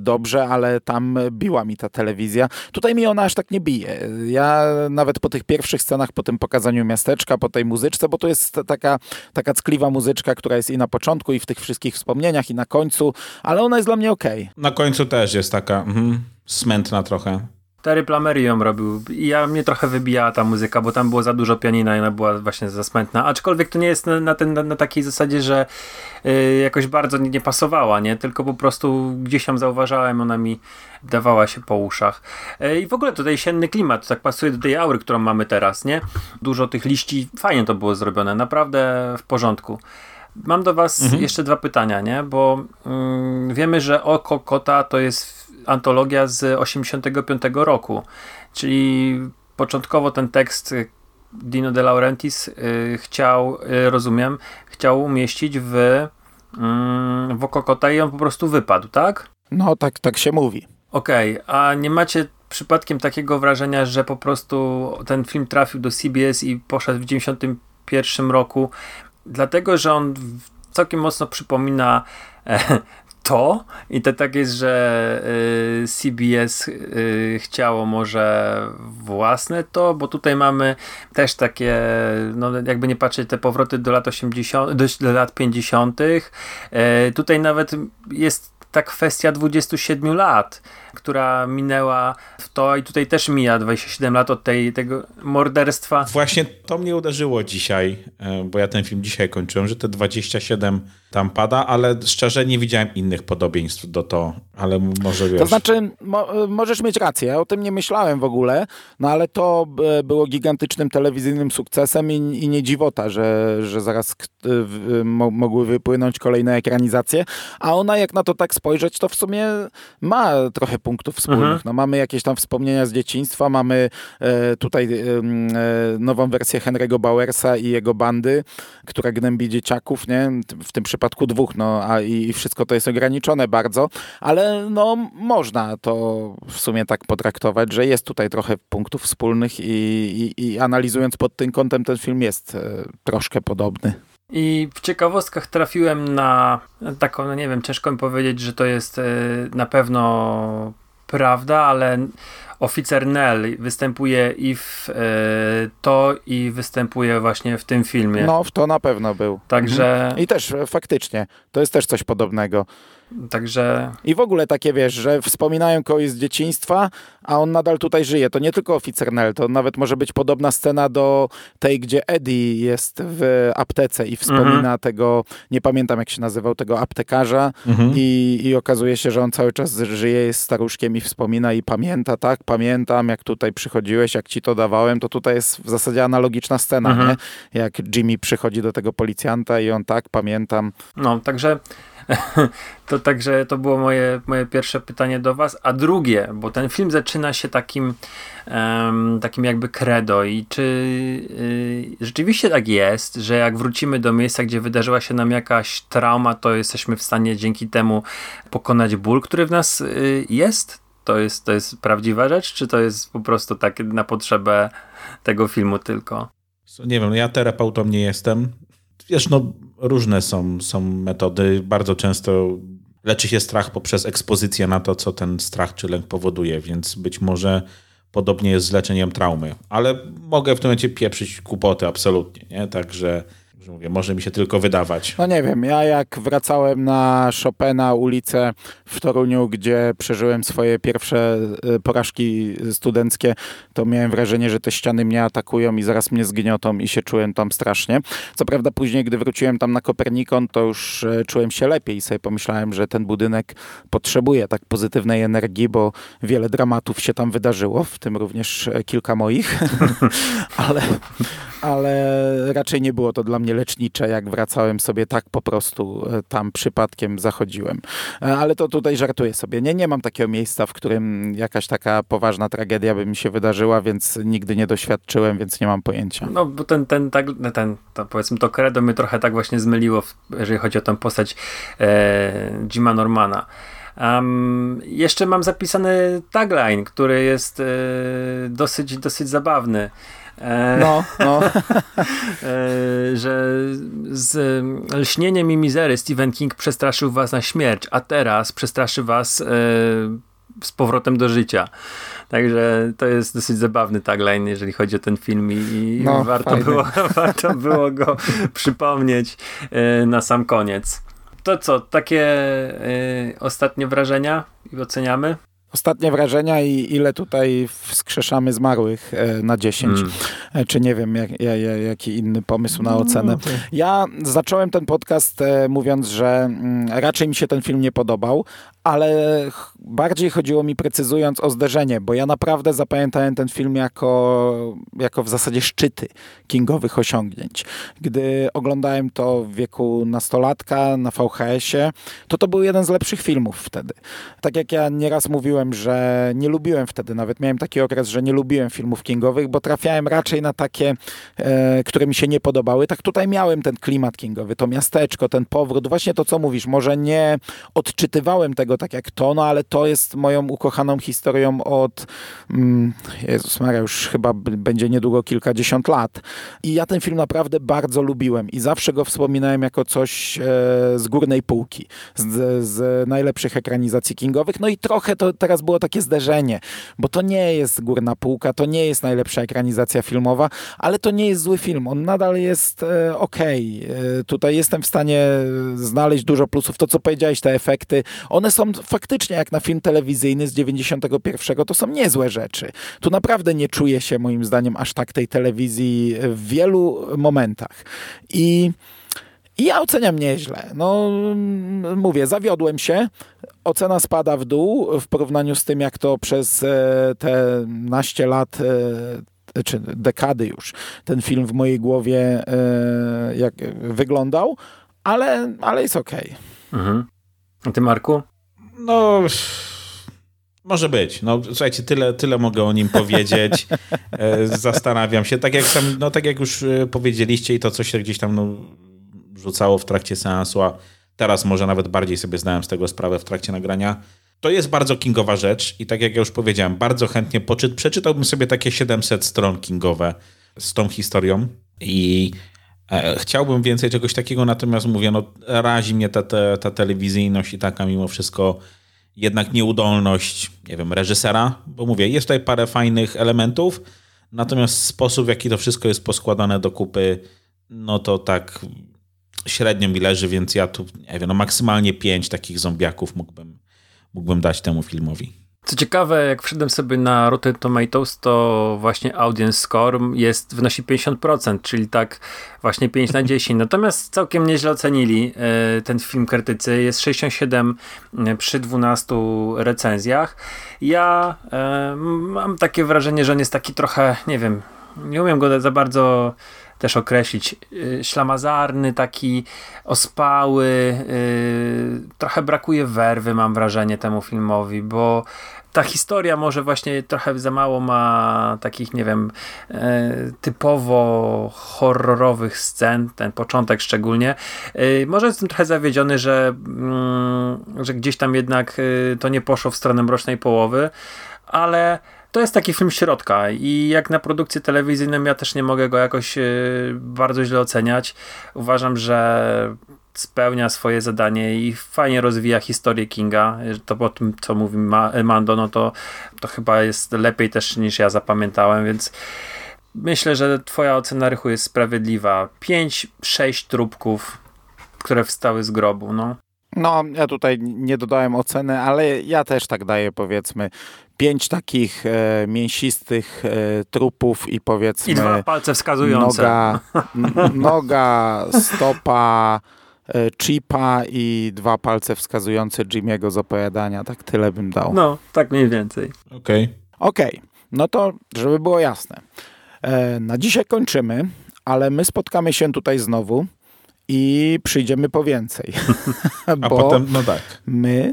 dobrze, ale tam biła mi ta telewizja. Tutaj mi ona aż tak nie bije. Ja nawet po tych pierwszych scenach, po tym pokazaniu miasteczka, po tej muzyczce, bo to jest taka, taka ckliwa muzyczka, która jest i na początku, i w tych wszystkich wspomnieniach, i na końcu, ale ona jest dla mnie okej. Okay. Na końcu też jest taka mhm, smętna trochę. Terry Plamery ją robił i ja mnie trochę wybijała ta muzyka, bo tam było za dużo pianina i ona była właśnie za smętna. Aczkolwiek to nie jest na, na, ten, na, na takiej zasadzie, że y, jakoś bardzo nie, nie, pasowała, nie? Tylko po prostu gdzieś tam zauważałem, ona mi dawała się po uszach. Y, I w ogóle tutaj sienny klimat, tak pasuje do tej aury, którą mamy teraz, nie? Dużo tych liści, fajnie to było zrobione, naprawdę w porządku. Mam do was mhm. jeszcze dwa pytania, nie? Bo mm, wiemy, że Oko Kota to jest antologia z 85 roku, czyli początkowo ten tekst Dino De Laurentiis y, chciał, y, rozumiem, chciał umieścić w, y, w Okokota i on po prostu wypadł, tak? No, tak, tak się mówi. Okej, okay, a nie macie przypadkiem takiego wrażenia, że po prostu ten film trafił do CBS i poszedł w 91 roku, dlatego, że on całkiem mocno przypomina e, to i to tak jest, że y, CBS y, chciało może własne to, bo tutaj mamy też takie, no jakby nie patrzeć, te powroty do lat 80, do, do lat 50. Y, tutaj nawet jest ta kwestia 27 lat, która minęła w to i tutaj też mija 27 lat od tej, tego morderstwa. Właśnie to mnie uderzyło dzisiaj, e, bo ja ten film dzisiaj kończyłem, że te 27 tam pada, ale szczerze nie widziałem innych podobieństw do to, ale może wiesz. To znaczy, mo możesz mieć rację, ja o tym nie myślałem w ogóle, no ale to e, było gigantycznym telewizyjnym sukcesem i, i nie dziwota, że, że zaraz mo mogły wypłynąć kolejne ekranizacje, a ona jak na to tak spojrzeć, to w sumie ma trochę punktów wspólnych. Mhm. No, mamy jakieś tam wspomnienia z dzieciństwa, mamy e, tutaj e, nową wersję Henry'ego Bowersa i jego bandy, która gnębi dzieciaków, nie? W tym przypadku dwóch, no a i, i wszystko to jest ograniczone bardzo, ale no można to w sumie tak potraktować, że jest tutaj trochę punktów wspólnych i, i, i analizując pod tym kątem ten film jest e, troszkę podobny. I w ciekawostkach trafiłem na taką, no nie wiem, ciężko mi powiedzieć, że to jest e, na pewno prawda, ale oficer Nell występuje i w e, to i występuje właśnie w tym filmie. No, w to na pewno był. Także... Mhm. I też e, faktycznie, to jest też coś podobnego. Także... I w ogóle takie, wiesz, że wspominają kogoś z dzieciństwa, a on nadal tutaj żyje. To nie tylko oficer Nell, to nawet może być podobna scena do tej, gdzie Eddie jest w aptece i wspomina mhm. tego, nie pamiętam jak się nazywał, tego aptekarza mhm. i, i okazuje się, że on cały czas żyje, jest staruszkiem i wspomina i pamięta, tak, pamiętam jak tutaj przychodziłeś, jak ci to dawałem, to tutaj jest w zasadzie analogiczna scena, mhm. nie? Jak Jimmy przychodzi do tego policjanta i on tak, pamiętam. No, także *laughs* to także to było moje, moje pierwsze pytanie do was. A drugie, bo ten film zaczyna się takim, um, takim jakby credo i czy y, rzeczywiście tak jest, że jak wrócimy do miejsca, gdzie wydarzyła się nam jakaś trauma, to jesteśmy w stanie dzięki temu pokonać ból, który w nas y, jest? To jest, to jest prawdziwa rzecz, czy to jest po prostu tak na potrzebę tego filmu tylko? Nie wiem, no ja terapeutą nie jestem. Wiesz, no różne są, są metody. Bardzo często leczy się strach poprzez ekspozycję na to, co ten strach czy lęk powoduje, więc być może podobnie jest z leczeniem traumy. Ale mogę w tym momencie pieprzyć kłopoty, absolutnie. Nie? Także że mówię, może mi się tylko wydawać. No nie wiem, ja jak wracałem na Chopina ulicę w Toruniu, gdzie przeżyłem swoje pierwsze e, porażki studenckie, to miałem wrażenie, że te ściany mnie atakują i zaraz mnie zgniotą i się czułem tam strasznie. Co prawda później, gdy wróciłem tam na Kopernikon, to już e, czułem się lepiej i sobie pomyślałem, że ten budynek potrzebuje tak pozytywnej energii, bo wiele dramatów się tam wydarzyło, w tym również e, kilka moich, *laughs* ale, ale raczej nie było to dla mnie lecznicze, jak wracałem sobie tak po prostu e, tam przypadkiem zachodziłem. E, ale to tutaj żartuję sobie. Nie, nie mam takiego miejsca, w którym jakaś taka poważna tragedia by mi się wydarzyła, więc nigdy nie doświadczyłem, więc nie mam pojęcia. No, bo ten, ten, tak, ten to powiedzmy to credo mnie trochę tak właśnie zmyliło, jeżeli chodzi o tę postać e, Jima Normana. Um, jeszcze mam zapisany tagline, który jest e, dosyć, dosyć zabawny. E, no, no. *laughs* E, że z lśnieniem i mizery Stephen King przestraszył was na śmierć, a teraz przestraszy was e, z powrotem do życia. Także to jest dosyć zabawny tagline, jeżeli chodzi o ten film i no, warto, było, *laughs* warto było go przypomnieć na sam koniec. To co, takie ostatnie wrażenia i oceniamy? Ostatnie wrażenia i ile tutaj wskrzeszamy zmarłych e, na 10. Mm. E, czy nie wiem, jak, jak, jaki inny pomysł na no, ocenę. No, ja zacząłem ten podcast e, mówiąc, że mm, raczej mi się ten film nie podobał, ale bardziej chodziło mi precyzując o zderzenie, bo ja naprawdę zapamiętałem ten film jako, jako w zasadzie szczyty kingowych osiągnięć. Gdy oglądałem to w wieku nastolatka na VHS-ie, to to był jeden z lepszych filmów wtedy. Tak jak ja nieraz mówiłem, że nie lubiłem wtedy, nawet miałem taki okres, że nie lubiłem filmów kingowych, bo trafiałem raczej na takie, e, które mi się nie podobały. Tak tutaj miałem ten klimat kingowy, to miasteczko, ten powrót, właśnie to, co mówisz. Może nie odczytywałem tego tak jak to, no ale to jest moją ukochaną historią od mm, Jezus Maria, już chyba będzie niedługo kilkadziesiąt lat. I ja ten film naprawdę bardzo lubiłem i zawsze go wspominałem jako coś e, z górnej półki, z, z najlepszych ekranizacji kingowych. No i trochę to teraz było takie zderzenie, bo to nie jest górna półka, to nie jest najlepsza ekranizacja filmowa, ale to nie jest zły film. On nadal jest e, ok. E, tutaj jestem w stanie znaleźć dużo plusów. To, co powiedziałeś, te efekty, one są faktycznie jak na film telewizyjny z 91 to są niezłe rzeczy. Tu naprawdę nie czuję się moim zdaniem aż tak tej telewizji w wielu momentach. I i ja oceniam nieźle. No, mówię, zawiodłem się. Ocena spada w dół w porównaniu z tym, jak to przez e, te naście lat e, czy dekady już ten film w mojej głowie e, jak wyglądał, ale, ale jest okej. Okay. Mhm. A ty, Marku? No, może być. No, słuchajcie, tyle, tyle mogę o nim powiedzieć. *laughs* E, zastanawiam się. Tak jak, tam, no, tak jak już e, powiedzieliście i to, co się gdzieś tam no, rzucało w trakcie seansu, a teraz może nawet bardziej sobie zdałem z tego sprawę w trakcie nagrania. To jest bardzo kingowa rzecz i tak jak ja już powiedziałem, bardzo chętnie poczy- przeczytałbym sobie takie 700 stron kingowe z tą historią i chciałbym więcej czegoś takiego, natomiast mówię, no razi mnie ta, ta, ta telewizyjność i taka mimo wszystko jednak nieudolność, nie wiem, reżysera, bo mówię, jest tutaj parę fajnych elementów, natomiast sposób, w jaki to wszystko jest poskładane do kupy, no to tak średnio mi leży, więc ja tu, nie wiem, no maksymalnie pięć takich zombiaków mógłbym, mógłbym dać temu filmowi. Co ciekawe, jak wszedłem sobie na Rotten Tomatoes, to właśnie audience score jest, wynosi 50%, czyli tak właśnie 5 na 10. *laughs* Natomiast całkiem nieźle ocenili e, ten film krytycy. Jest 67 e, przy 12 recenzjach. Ja e, mam takie wrażenie, że on jest taki trochę, nie wiem, nie umiem go za bardzo też określić. Ślamazarny, taki ospały, trochę brakuje werwy, mam wrażenie, temu filmowi, bo ta historia może właśnie trochę za mało ma takich, nie wiem, e, typowo horrorowych scen, ten początek szczególnie. E, może jestem trochę zawiedziony, że, mm, że gdzieś tam jednak e, to nie poszło w stronę mrocznej połowy, ale to jest taki film środka i jak na produkcję telewizyjną ja też nie mogę go jakoś bardzo źle oceniać. Uważam, że spełnia swoje zadanie i fajnie rozwija historię Kinga. To po tym, co mówi Mando, no to, to chyba jest lepiej też niż ja zapamiętałem, więc myślę, że twoja ocena rychu jest sprawiedliwa. 5-6 trupków, które wstały z grobu, no. No, ja tutaj nie dodałem oceny, ale ja też tak daję, powiedzmy, pięć takich e, mięsistych e, trupów i powiedzmy... I dwa palce wskazujące. Noga, *laughs* noga stopa, e, chipa i dwa palce wskazujące Jimmy'ego z opowiadania. Tak tyle bym dał. No, tak mniej więcej. Okej. Okay. Okej, okay. no to żeby było jasne. E, na dzisiaj kończymy, ale my spotkamy się tutaj znowu i przyjdziemy po więcej. *laughs* A potem, no tak. My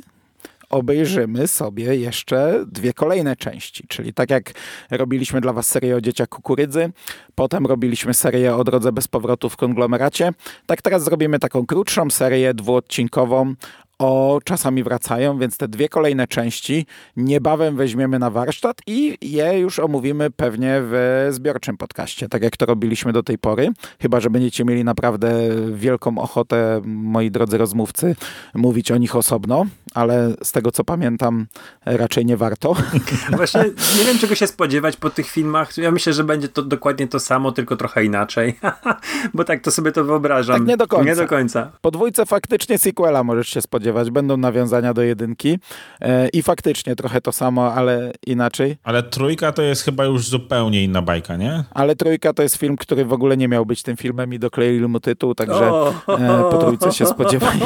obejrzymy sobie jeszcze dwie kolejne części. Czyli tak jak robiliśmy dla Was serię o dzieciach kukurydzy, potem robiliśmy serię o drodze bez powrotu w konglomeracie, tak teraz zrobimy taką krótszą serię dwuodcinkową o czasami wracają, więc te dwie kolejne części niebawem weźmiemy na warsztat i je już omówimy pewnie w zbiorczym podcaście, tak jak to robiliśmy do tej pory. Chyba, że będziecie mieli naprawdę wielką ochotę, moi drodzy rozmówcy, mówić o nich osobno, ale z tego co pamiętam, raczej nie warto. *laughs* Właśnie nie wiem, czego się spodziewać po tych filmach. Ja myślę, że będzie to dokładnie to samo, tylko trochę inaczej. *laughs* Bo tak to sobie to wyobrażam. Tak nie do końca. Nie do końca. Po dwójce faktycznie sequela możesz się spodziewać. Będą nawiązania do jedynki e, i faktycznie trochę to samo, ale inaczej. Ale trójka to jest chyba już zupełnie inna bajka, nie? Ale trójka to jest film, który w ogóle nie miał być tym filmem i dokleili mu tytuł, także e, po trójce się spodziewaj.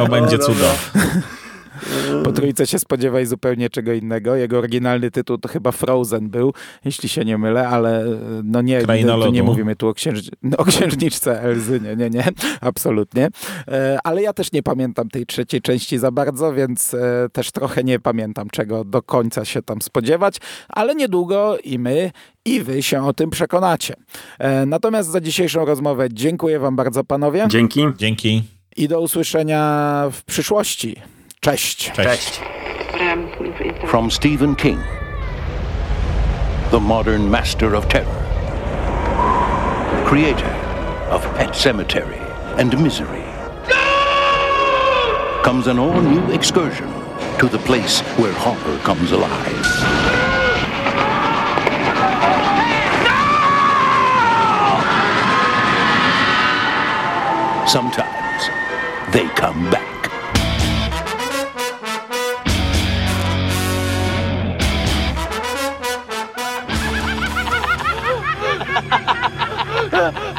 O, będzie cudo. *laughs* Po trójce się spodziewaj zupełnie czego innego. Jego oryginalny tytuł to chyba Frozen był, jeśli się nie mylę, ale no nie, to nie mówimy tu o, księż, o księżniczce Elzy, nie, nie, nie, *laughs* absolutnie. E, ale ja też nie pamiętam tej trzeciej części za bardzo, więc e, też trochę nie pamiętam czego do końca się tam spodziewać, ale niedługo i my i wy się o tym przekonacie. E, natomiast za dzisiejszą rozmowę dziękuję wam bardzo panowie. Dzięki. Dzięki. I do usłyszenia w przyszłości. Cześć. Cześć. From Stephen King, the modern master of terror, creator of Pet Cemetery and Misery, comes an all-new excursion to the place where horror comes alive. Sometimes they come back. *laughs*